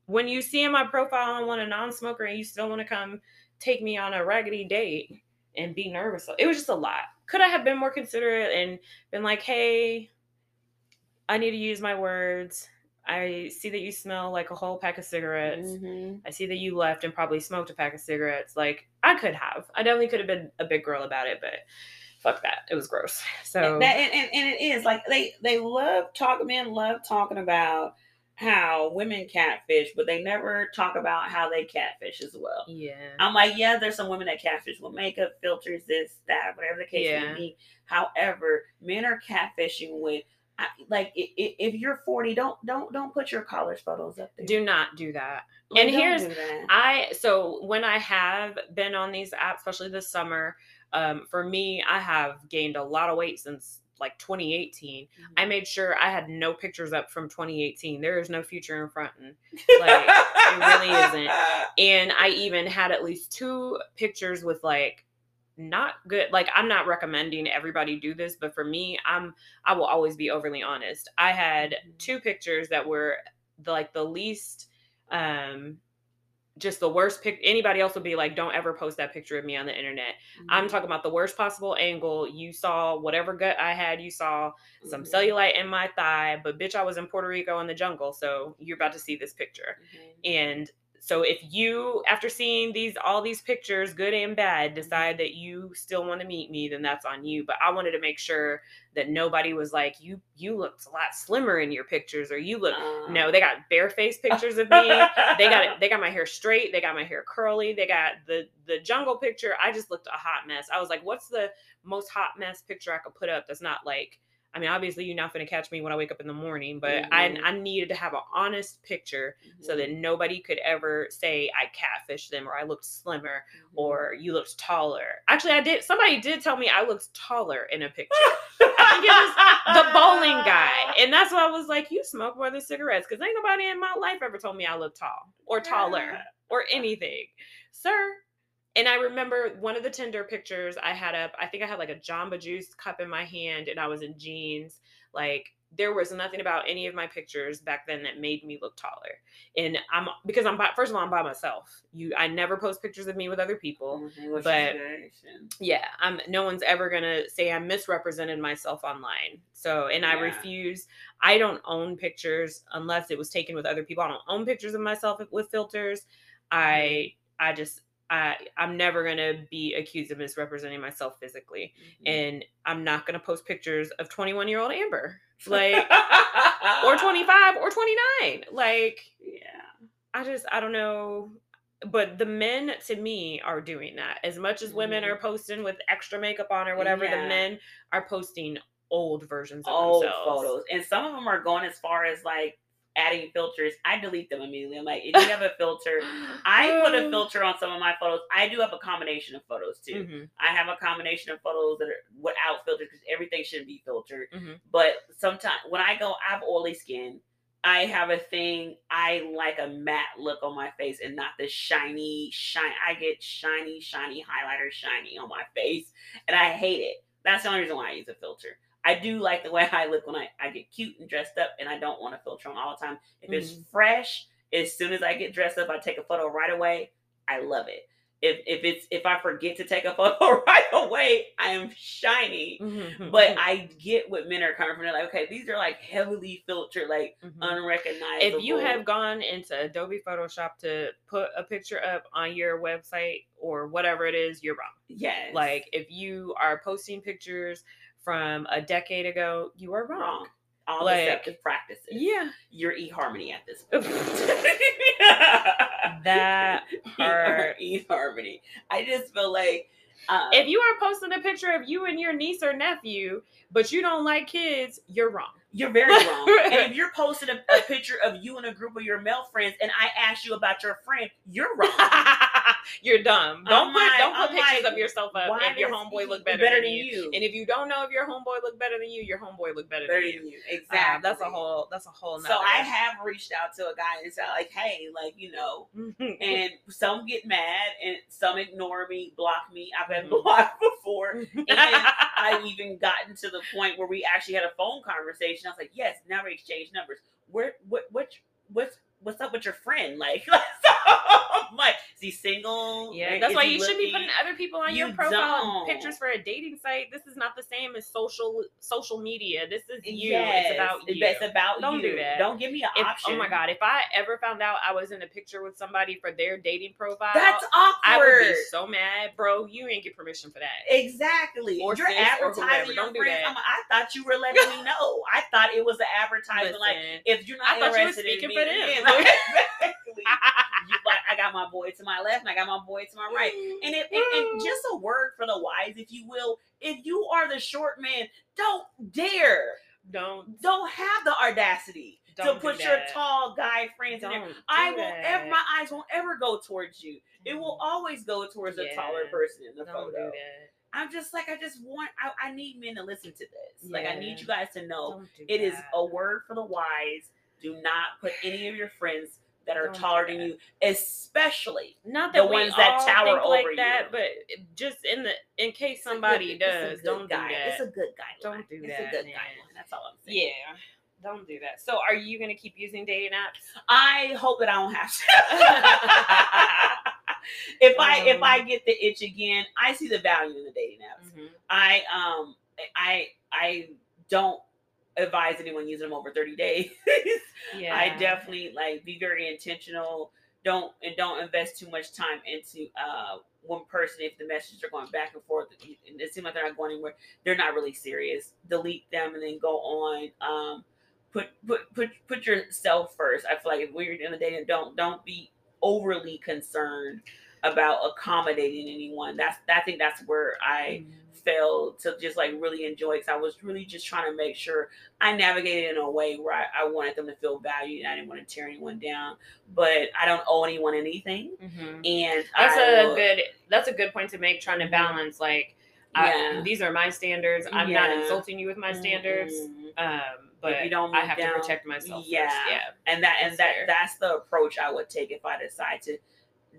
when you see in my profile I want a non-smoker and you still want to come take me on a raggedy date and be nervous. It was just a lot. Could I have been more considerate and been like, hey, I need to use my words. I see that you smell like a whole pack of cigarettes. Mm-hmm. I see that you left and probably smoked a pack of cigarettes. Like I could have. I definitely could have been a big girl about it, but fuck that. It was gross. So that, and, and, and it is like they they love talk. Men love talking about how women catfish, but they never talk about how they catfish as well. Yeah. I'm like, yeah, there's some women that catfish with makeup, filters, this, that, whatever the case Yeah. may be. However, men are catfishing with, I, like, if you're 40, don't don't don't put your college photos up there. Do not do that. Like, and here's- that. I so when I have been on these apps, especially this summer, um, for me, I have gained a lot of weight since like 2018. I made sure I had no pictures up from 2018. There is no future in front, and, like, it really isn't. *laughs* and I even had at least two pictures with like not good. Like I'm not recommending everybody do this, but for me, I'm I will always be overly honest. I had Mhm. two pictures that were the, like the least um just the worst pic anybody else would be like don't ever post that picture of me on the internet i'm Mhm. talking about the worst possible angle you saw whatever gut i had you saw some Mhm. cellulite in my thigh but bitch i was in puerto rico in the jungle so you're about to see this picture Mhm. and so if you after seeing these all these pictures good and bad Mm-hmm. decide that you still want to meet me then that's on you. But i wanted to make sure that nobody was like you you looked a lot slimmer in your pictures or you look Uh, no they got barefaced pictures of me. They got it they got my hair straight they got my hair curly they got the the jungle picture. I just looked a hot mess. I was like what's the most hot mess picture i could put up that's not like i mean obviously you're not going to catch me when i wake up in the morning but Mhm. I, I needed to have an honest picture so Mhm. that nobody could ever say i catfished them or i looked slimmer Mhm. or you looked taller actually i did somebody did tell me i looked taller in a picture *laughs* I think it was the bowling guy. And that's why I was like, you smoke more than cigarettes. Because ain't nobody in my life ever told me I look tall or taller Yeah. or anything. Sir. And I remember one of the Tinder pictures I had up, I think I had like a Jamba Juice cup in my hand and I was in jeans. Like there was nothing about any of my pictures back then that made me look taller. And I'm because I'm by, first of all, I'm by myself. You I never post pictures of me with other people Mhm, but- yeah i'm no one's ever gonna say i misrepresented myself online. So and i refuse. I don't own pictures unless it was taken with other people. I don't own pictures of myself with filters. I i just i i'm never gonna be accused of misrepresenting myself physically Mhm. and i'm not gonna post pictures of 21 year old amber *laughs* like or 25 or 29 like yeah. I just I don't know. But the men to me are doing that. As much as women Mhm. are posting with extra makeup on or whatever, Yeah. the men are posting old versions of old themselves. photos, and some of them are going as far as like adding filters. I delete them immediately. I'm like, if you have a filter, *gasps* I put a Um, filter on some of my photos. I do have a combination of photos too. mhm, I have a combination of photos that are without filters because everything shouldn't be filtered. mhm. But sometimes when I go, I have oily skin. I have a thing. I like a matte look on my face and not the shiny shine. I get shiny, shiny highlighter shiny on my face, and I hate it. That's the only reason why I use a filter. I do like the way *laughs* I look when I, I get cute and dressed up, and I don't want to filter on all the time. If it's Mhm. fresh, as soon as I get dressed up, I take a photo right away. I love it. If if it's if I forget to take a *laughs* photo right away, I am shiny. Mhm, But I get what men are coming from. They're like, okay, these are like heavily filtered, like mhm. unrecognizable. if you have gone into Adobe Photoshop to put a picture up on your website or whatever it is, you're wrong. yes, Like if you are posting pictures from a decade ago, you are wrong. wrong, all Like, deceptive practices. Yeah. you're eHarmony at this *laughs* point. That *laughs* eHarmony. I just feel like um, if you are posting a picture of you and your niece or nephew, but you don't like kids, you're wrong. You're very wrong. *laughs* and if you're posting a, a picture of you and a group of your male friends, and I ask you about your friend, you're wrong. You're dumb. Don't I'm put like- don't put I'm pictures like, of yourself up if your homeboy look better, than, you. you? And if you don't know if your homeboy look better than you, your homeboy look better, better than you. you. Exactly. that's a whole that's a whole So. I have reached out to a guy and said, like, hey, like, you know, *laughs* and some get mad and some ignore me, block me. I've been Mhm. *laughs* blocked before. And *laughs* I've even gotten to the point where we actually had a phone conversation. I was like, yes, now we exchange numbers. Where what what what's what's up with your friend? Like so *laughs* I'm like, is he single? Yeah, Like, that's why you should be putting other people on your profile pictures for a dating site. This is not the same as social social media. This is you. Yes, It's about you. It's about Don't you. do that. Don't give me an If- oh option. oh my god, if I ever found out I was in a picture with somebody for their dating profile, That's awkward. I would be so mad, bro. You ain't get permission for that. Exactly. Or You're or advertising whoever. your Don't do friends. that. I thought you were letting me *laughs* know. I thought it was an advertisement. Like if you're not I thought you were speaking me, for them. yeah, like, *laughs* exactly. Like I got my boy to my left and I got my boy to my right. Mm-hmm. And it and, and just a word for the wise, if you will. If you are the short man, don't dare, don't don't have the audacity Don't to put your tall guy friends in there. I that. ever my eyes won't ever go towards you. It will mm-hmm. always go towards a taller person in the Don't do photo. that. I'm just like I just want I, I need men to listen to this. Like I need you guys to know Don't it is a word for the wise. Do not put any of your friends that are Don't do taller than you, especially not the that we ones that tower think like over that, you. but just in the in case somebody good- does, don't guy. do that. It's a good guideline. Don't do that. it's a good guideline. That's all I'm saying. yeah, don't do that. So, are you gonna keep using dating apps? I hope that I don't have *laughs* to. *laughs* if I if Um, I get the itch again, I see the value in the dating apps. I um I I don't advise anyone using them over 30 days. *laughs* Yeah, I definitely like be very intentional. Don't and don't invest too much time into uh one person if the messages are going back and forth and it seems like they're not going anywhere. They're not really serious. Delete them and then go on. Um put put put put yourself first. I feel like if we're in a dating, don't don't be overly concerned about accommodating anyone. That's I think that's where I Mm. Failed to just like really enjoy because I was really just trying to make sure I navigated in a way where I, I wanted them to feel valued and I didn't want to tear anyone down. But I don't owe anyone anything. Mhm. And That's I a will- good. That's a good point to make. Trying to Mhm. balance, like, I, these are my standards. I'm not insulting you with my standards. Mhm. Um, but you don't I have down- to protect myself. Yeah. yeah. and that and That's that fair. that's the approach I would take if I decide to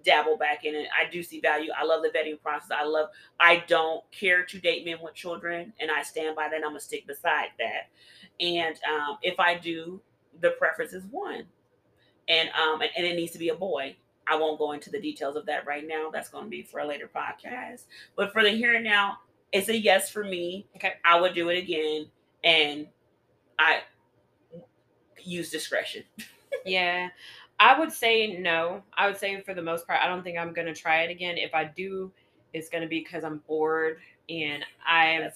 dabble back in it. I do see value. I love the vetting process. I love I don't care to date men with children and I stand by that I'm gonna stick beside that. And um, if I do, the preference is one. And um and, and it needs to be a boy. I won't go into the details of that right now. That's gonna be for a later podcast. But for the here and now, it's a yes for me. Okay. I would do it again and I use discretion. *laughs* Yeah. I would say no. I would say for the most part, I don't think I'm gonna try it again. If I do, it's gonna be because I'm bored and I've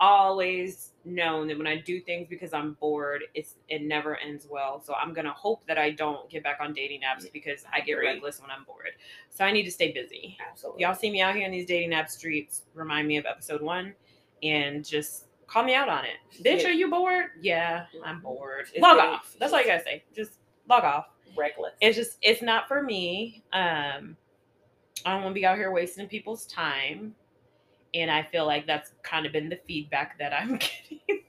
always known that when I do things because I'm bored, it's it never ends well. So I'm gonna hope that I don't get back on dating apps because I get Agree. reckless when I'm bored. So I need to stay busy. Absolutely. Y'all see me out here in these dating app streets, remind me of episode one and just call me out on it. Bitch, Yeah. are you bored? Yeah, I'm bored. It's log off. That's all you gotta say. Just log off reckless. it's just it's not for me. Um i don't want to be out here wasting people's time. And i feel like that's kind of been the feedback that i'm *laughs* getting.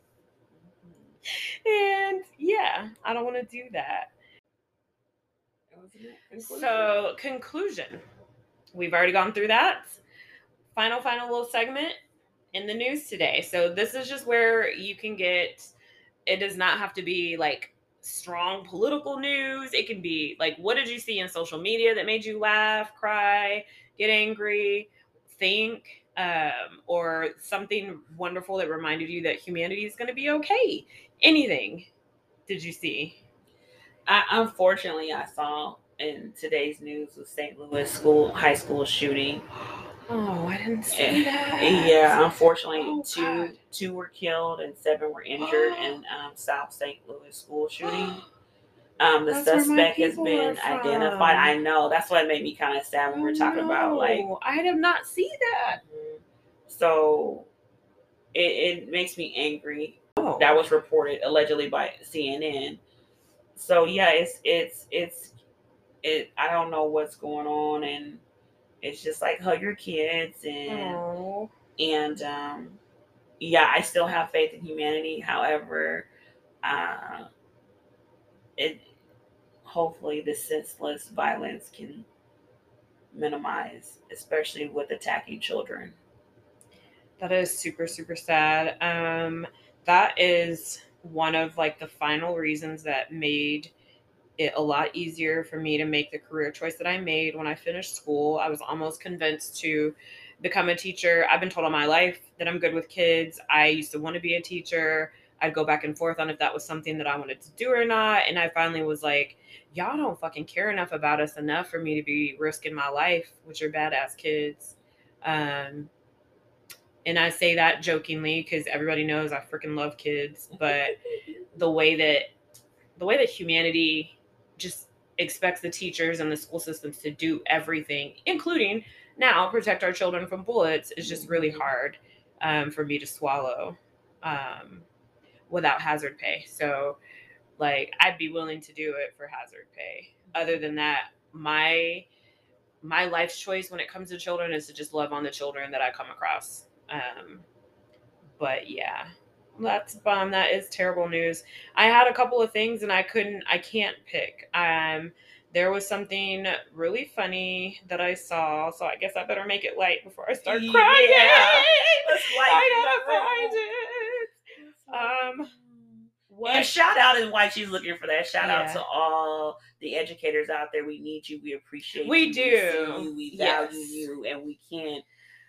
And yeah i don't want to do that. So conclusion. We've already gone through that. Final final little segment in the news today. So this is just where you can get it does not have to be like strong political news it can be like what did you see in social media that made you laugh cry get angry think um, or something wonderful that reminded you that humanity is going to be okay anything did you see I, unfortunately, I saw in today's news with St. Louis school high school shooting. Oh i didn't see Eh, that Yeah, unfortunately, Oh, two God. two were killed and seven were injured in um, South St. Louis school *gasps* shooting. Um, the That's suspect has been identified. I know that's what made me kind of sad when we're talking about like i did not see that So it, it makes me angry. oh That was reported allegedly by CNN. So yeah, it's it's it's it. I don't know what's going on, and it's just like hug your kids and oh. and um, yeah, I still have faith in humanity. However, uh, it hopefully the senseless violence can minimize, especially with attacking children. That is super, super sad. Um, that is one of like the final reasons that made it a lot easier for me to make the career choice that I made when I finished school. I was almost convinced to become a teacher. I've been told all my life that I'm good with kids. I used to want to be a teacher. I'd go back and forth on if that was something that I wanted to do or not. And I finally was like, y'all don't fucking care enough about us enough for me to be risking my life with your badass kids. Um, and I say that jokingly because everybody knows I freaking love kids, but *laughs* the way that the way that humanity just expects the teachers and the school systems to do everything, including now protect our children from bullets, is just really mm-hmm. hard um, for me to swallow um, without hazard pay. So, like, I'd be willing to do it for hazard pay. Other than that, my my life's choice when it comes to children is to just love on the children that I come across. Um, but yeah, that's bum. That is terrible news. I had a couple of things and I couldn't. I can't pick. Um, there was something really funny that I saw, so I guess I better make it light before I start crying. Yeah, let's *laughs* light I gotta find it. Um. What? And shout out is why she's looking for that. Shout yeah. out to all the educators out there. We need you. We appreciate we you. Do. We do. We value yes. you, and we can't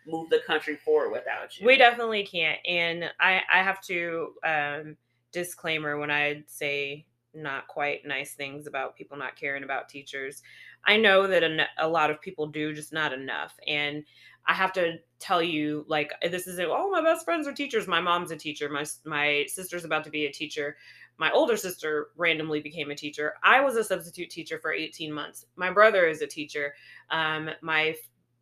move the country forward without you. We definitely can't. And I, I have to um, disclaimer when I say not quite nice things about people not caring about teachers. I know that a, a lot of people do, just not enough. And I have to tell you, like, this is all my best friends are teachers. My mom's a teacher. My my sister's about to be a teacher. My older sister randomly became a teacher. I was a substitute teacher for 18 months. My brother is a teacher. Um, my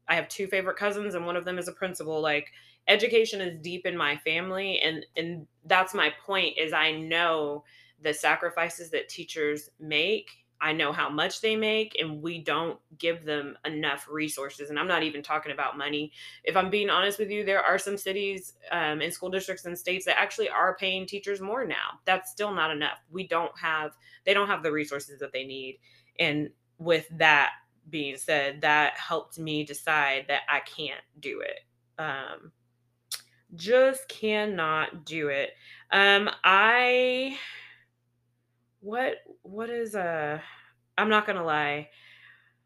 I have two favorite cousins and one of them is a principal. Like education is deep in my family and and that's my point is I know the sacrifices that teachers make. I know how much they make and we don't give them enough resources and I'm not even talking about money. If I'm being honest with you, there are some cities um, and school districts and states that actually are paying teachers more now. That's still not enough. We don't have they don't have the resources that they need. And with that, being said, that helped me decide that I can't do it. Um, just cannot do it. Um, I what what is a uh, I'm not gonna lie.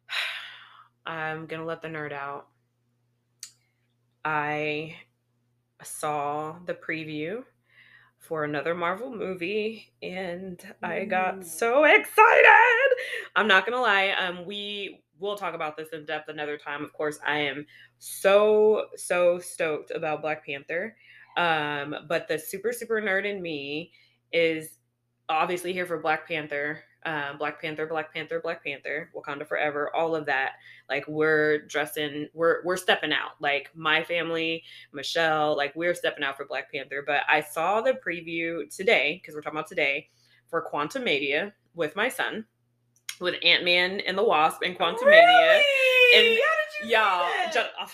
*sighs* I'm gonna let the nerd out. I saw the preview for another Marvel movie and I got so *laughs* excited. I'm not going to lie, um we we'll talk about this in depth another time. Of course, I am so so stoked about Black Panther. Um, but the super super nerd in me is obviously here for Black Panther. Um, Black Panther, Black Panther, Black Panther, Wakanda Forever, all of that. Like we're dressing, we're we're stepping out. Like my family, Michelle, like we're stepping out for Black Panther. But I saw the preview today because we're talking about today for Quantumania with my son with Ant Man and the Wasp and Quantum really? Mania. And y'all, I'll, I'll,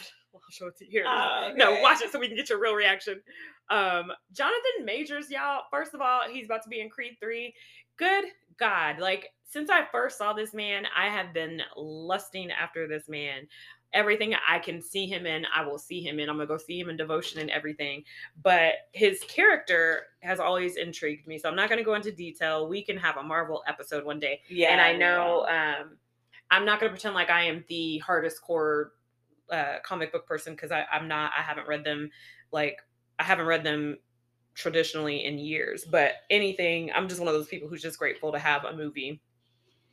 show it to you here. Oh, okay. No, watch it so we can get your real reaction. Um, Jonathan Majors, y'all. First of all, he's about to be in Creed three. Good God, like since I first saw this man, I have been lusting after this man everything I can see him in, I will see him in. I'm gonna go see him in devotion and everything. But his character has always intrigued me. So I'm not gonna go into detail. We can have a Marvel episode one day. Yeah. And I know um, I'm not gonna pretend like I am the hardest core uh, comic book person because I'm not. I haven't read them like I haven't read them traditionally in years. But anything, I'm just one of those people who's just grateful to have a movie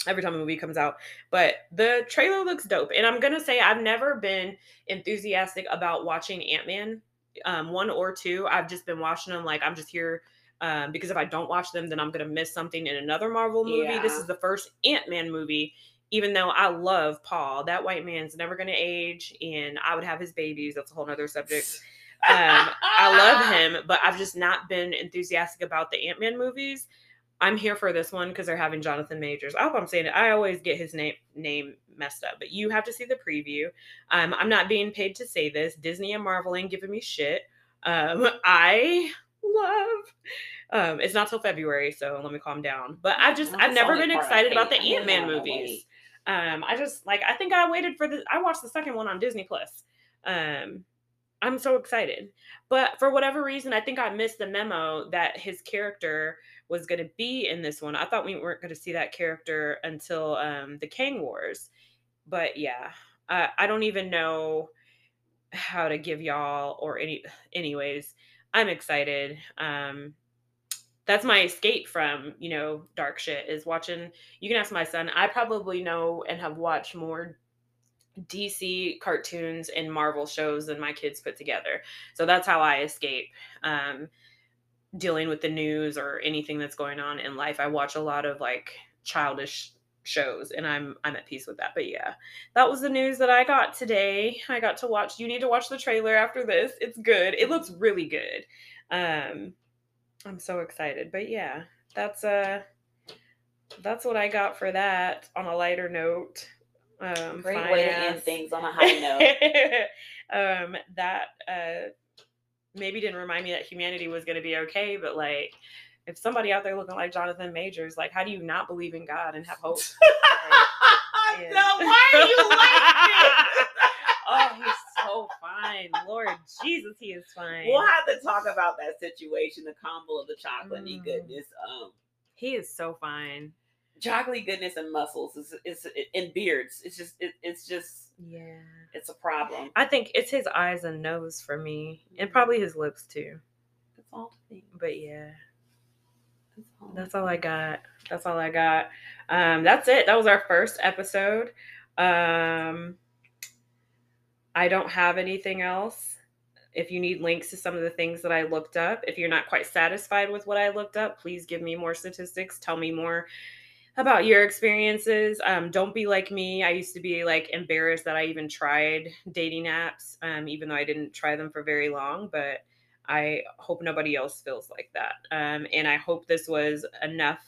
every time a movie comes out. But the trailer looks dope. And I'm going to say I've never been enthusiastic about watching Ant Man um, one or two. I've just been watching them like I'm just here. Um, because if I don't watch them, then I'm going to miss something in another Marvel movie. Yeah. This is the first Ant Man movie. Even though I love Paul, that white man's never going to age, and I would have his babies. That's a whole other subject. Um, I love *laughs* him, but I've just not been enthusiastic about the Ant Man movies. I'm here for this one because they're having Jonathan Majors. I hope I'm saying it. I always get his name name messed up, but you have to see the preview. Um, I'm not being paid to say this. Disney and Marvel ain't giving me shit. Um, *laughs* I love. Um, it's not till February, so let me calm down. But I've just I've never been excited about the Ant Man movies. Um, I just like I think I waited for the I watched the second one on Disney Plus. Um, I'm so excited. But for whatever reason, I think I missed the memo that his character was going to be in this one. I thought we weren't going to see that character until um, the Kang Wars. But yeah, uh, I don't even know how to give y'all or any. *sighs* Anyways, I'm excited. Um, that's my escape from you know dark shit is watching. You can ask my son. I probably know and have watched more DC cartoons and Marvel shows than my kids put together. So that's how I escape um, dealing with the news or anything that's going on in life. I watch a lot of like childish shows and I'm I'm at peace with that. But yeah, that was the news that I got today. I got to watch you need to watch the trailer after this. It's good. It looks really good. Um I'm so excited. But yeah, that's uh that's what I got for that on a lighter note. Um, Great way to end things on a high *laughs* note. um, that uh, maybe didn't remind me that humanity was going to be okay, but like, if somebody out there looking like Jonathan Majors, like, how do you not believe in God and have hope? *laughs* like, no, why are you *laughs* like oh, he's so fine. Lord Jesus, he is fine. We'll have to talk about that situation, the combo of the chocolate mm. goodness. Um, he is so fine chocolatey goodness and muscles is is in beards. It's just it, it's just yeah, it's a problem. I think it's his eyes and nose for me, and mm-hmm. probably his lips too. That's all. To me. But yeah. That's all. that's all I got. That's all I got. Um, that's it. That was our first episode. Um, I don't have anything else. If you need links to some of the things that I looked up, if you're not quite satisfied with what I looked up, please give me more statistics. Tell me more about your experiences. Um, don't be like me. I used to be like embarrassed that I even tried dating apps, um, even though I didn't try them for very long. But I hope nobody else feels like that. Um, and I hope this was enough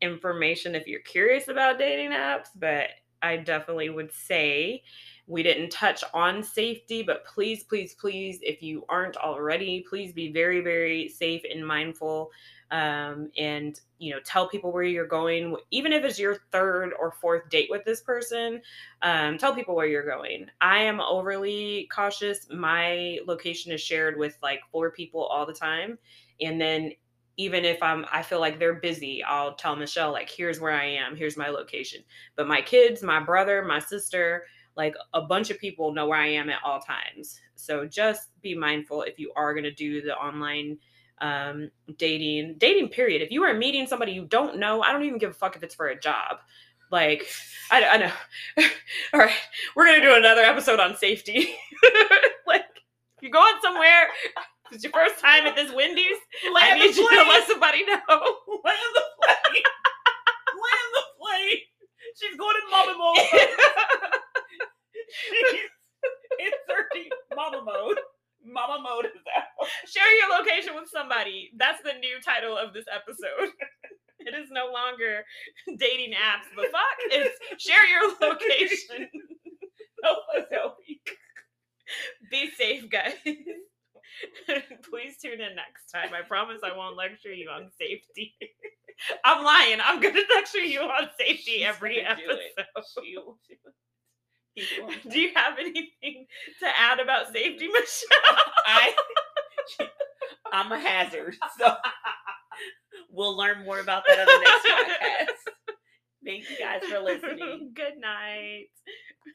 information if you're curious about dating apps. But I definitely would say we didn't touch on safety, but please, please, please, if you aren't already, please be very, very safe and mindful um, and you know tell people where you're going even if it's your third or fourth date with this person um, tell people where you're going. I am overly cautious. My location is shared with like four people all the time and then even if i'm i feel like they're busy i'll tell michelle like here's where i am. Here's my location. But my kids my brother my sister like a bunch of people know where i am at all times. So just be mindful if you are going to do the online um, dating, dating period. If you are meeting somebody you don't know, I don't even give a fuck if it's for a job. Like, I, I know. *laughs* All right, we're gonna do another episode on safety. *laughs* like, if you're going somewhere, it's your first time at this Wendy's. Land I need you to let somebody know. *laughs* Land the plane. Land the plane. She's going in mama mode. She's inserting mama mode. Mama mode is out. *laughs* Share your location with somebody. That's the new title of this episode. it is no longer dating apps. but fuck? It's share your *laughs* location. help us help you. Be safe, guys. *laughs* Please tune in next time. I promise I won't lecture you on safety. I'm lying. I'm gonna lecture you on safety She's every episode. Do you have anything to add about safety, *laughs* Michelle? I, I'm a hazard, so we'll learn more about that on the next *laughs* podcast. Thank you guys for listening. Good night.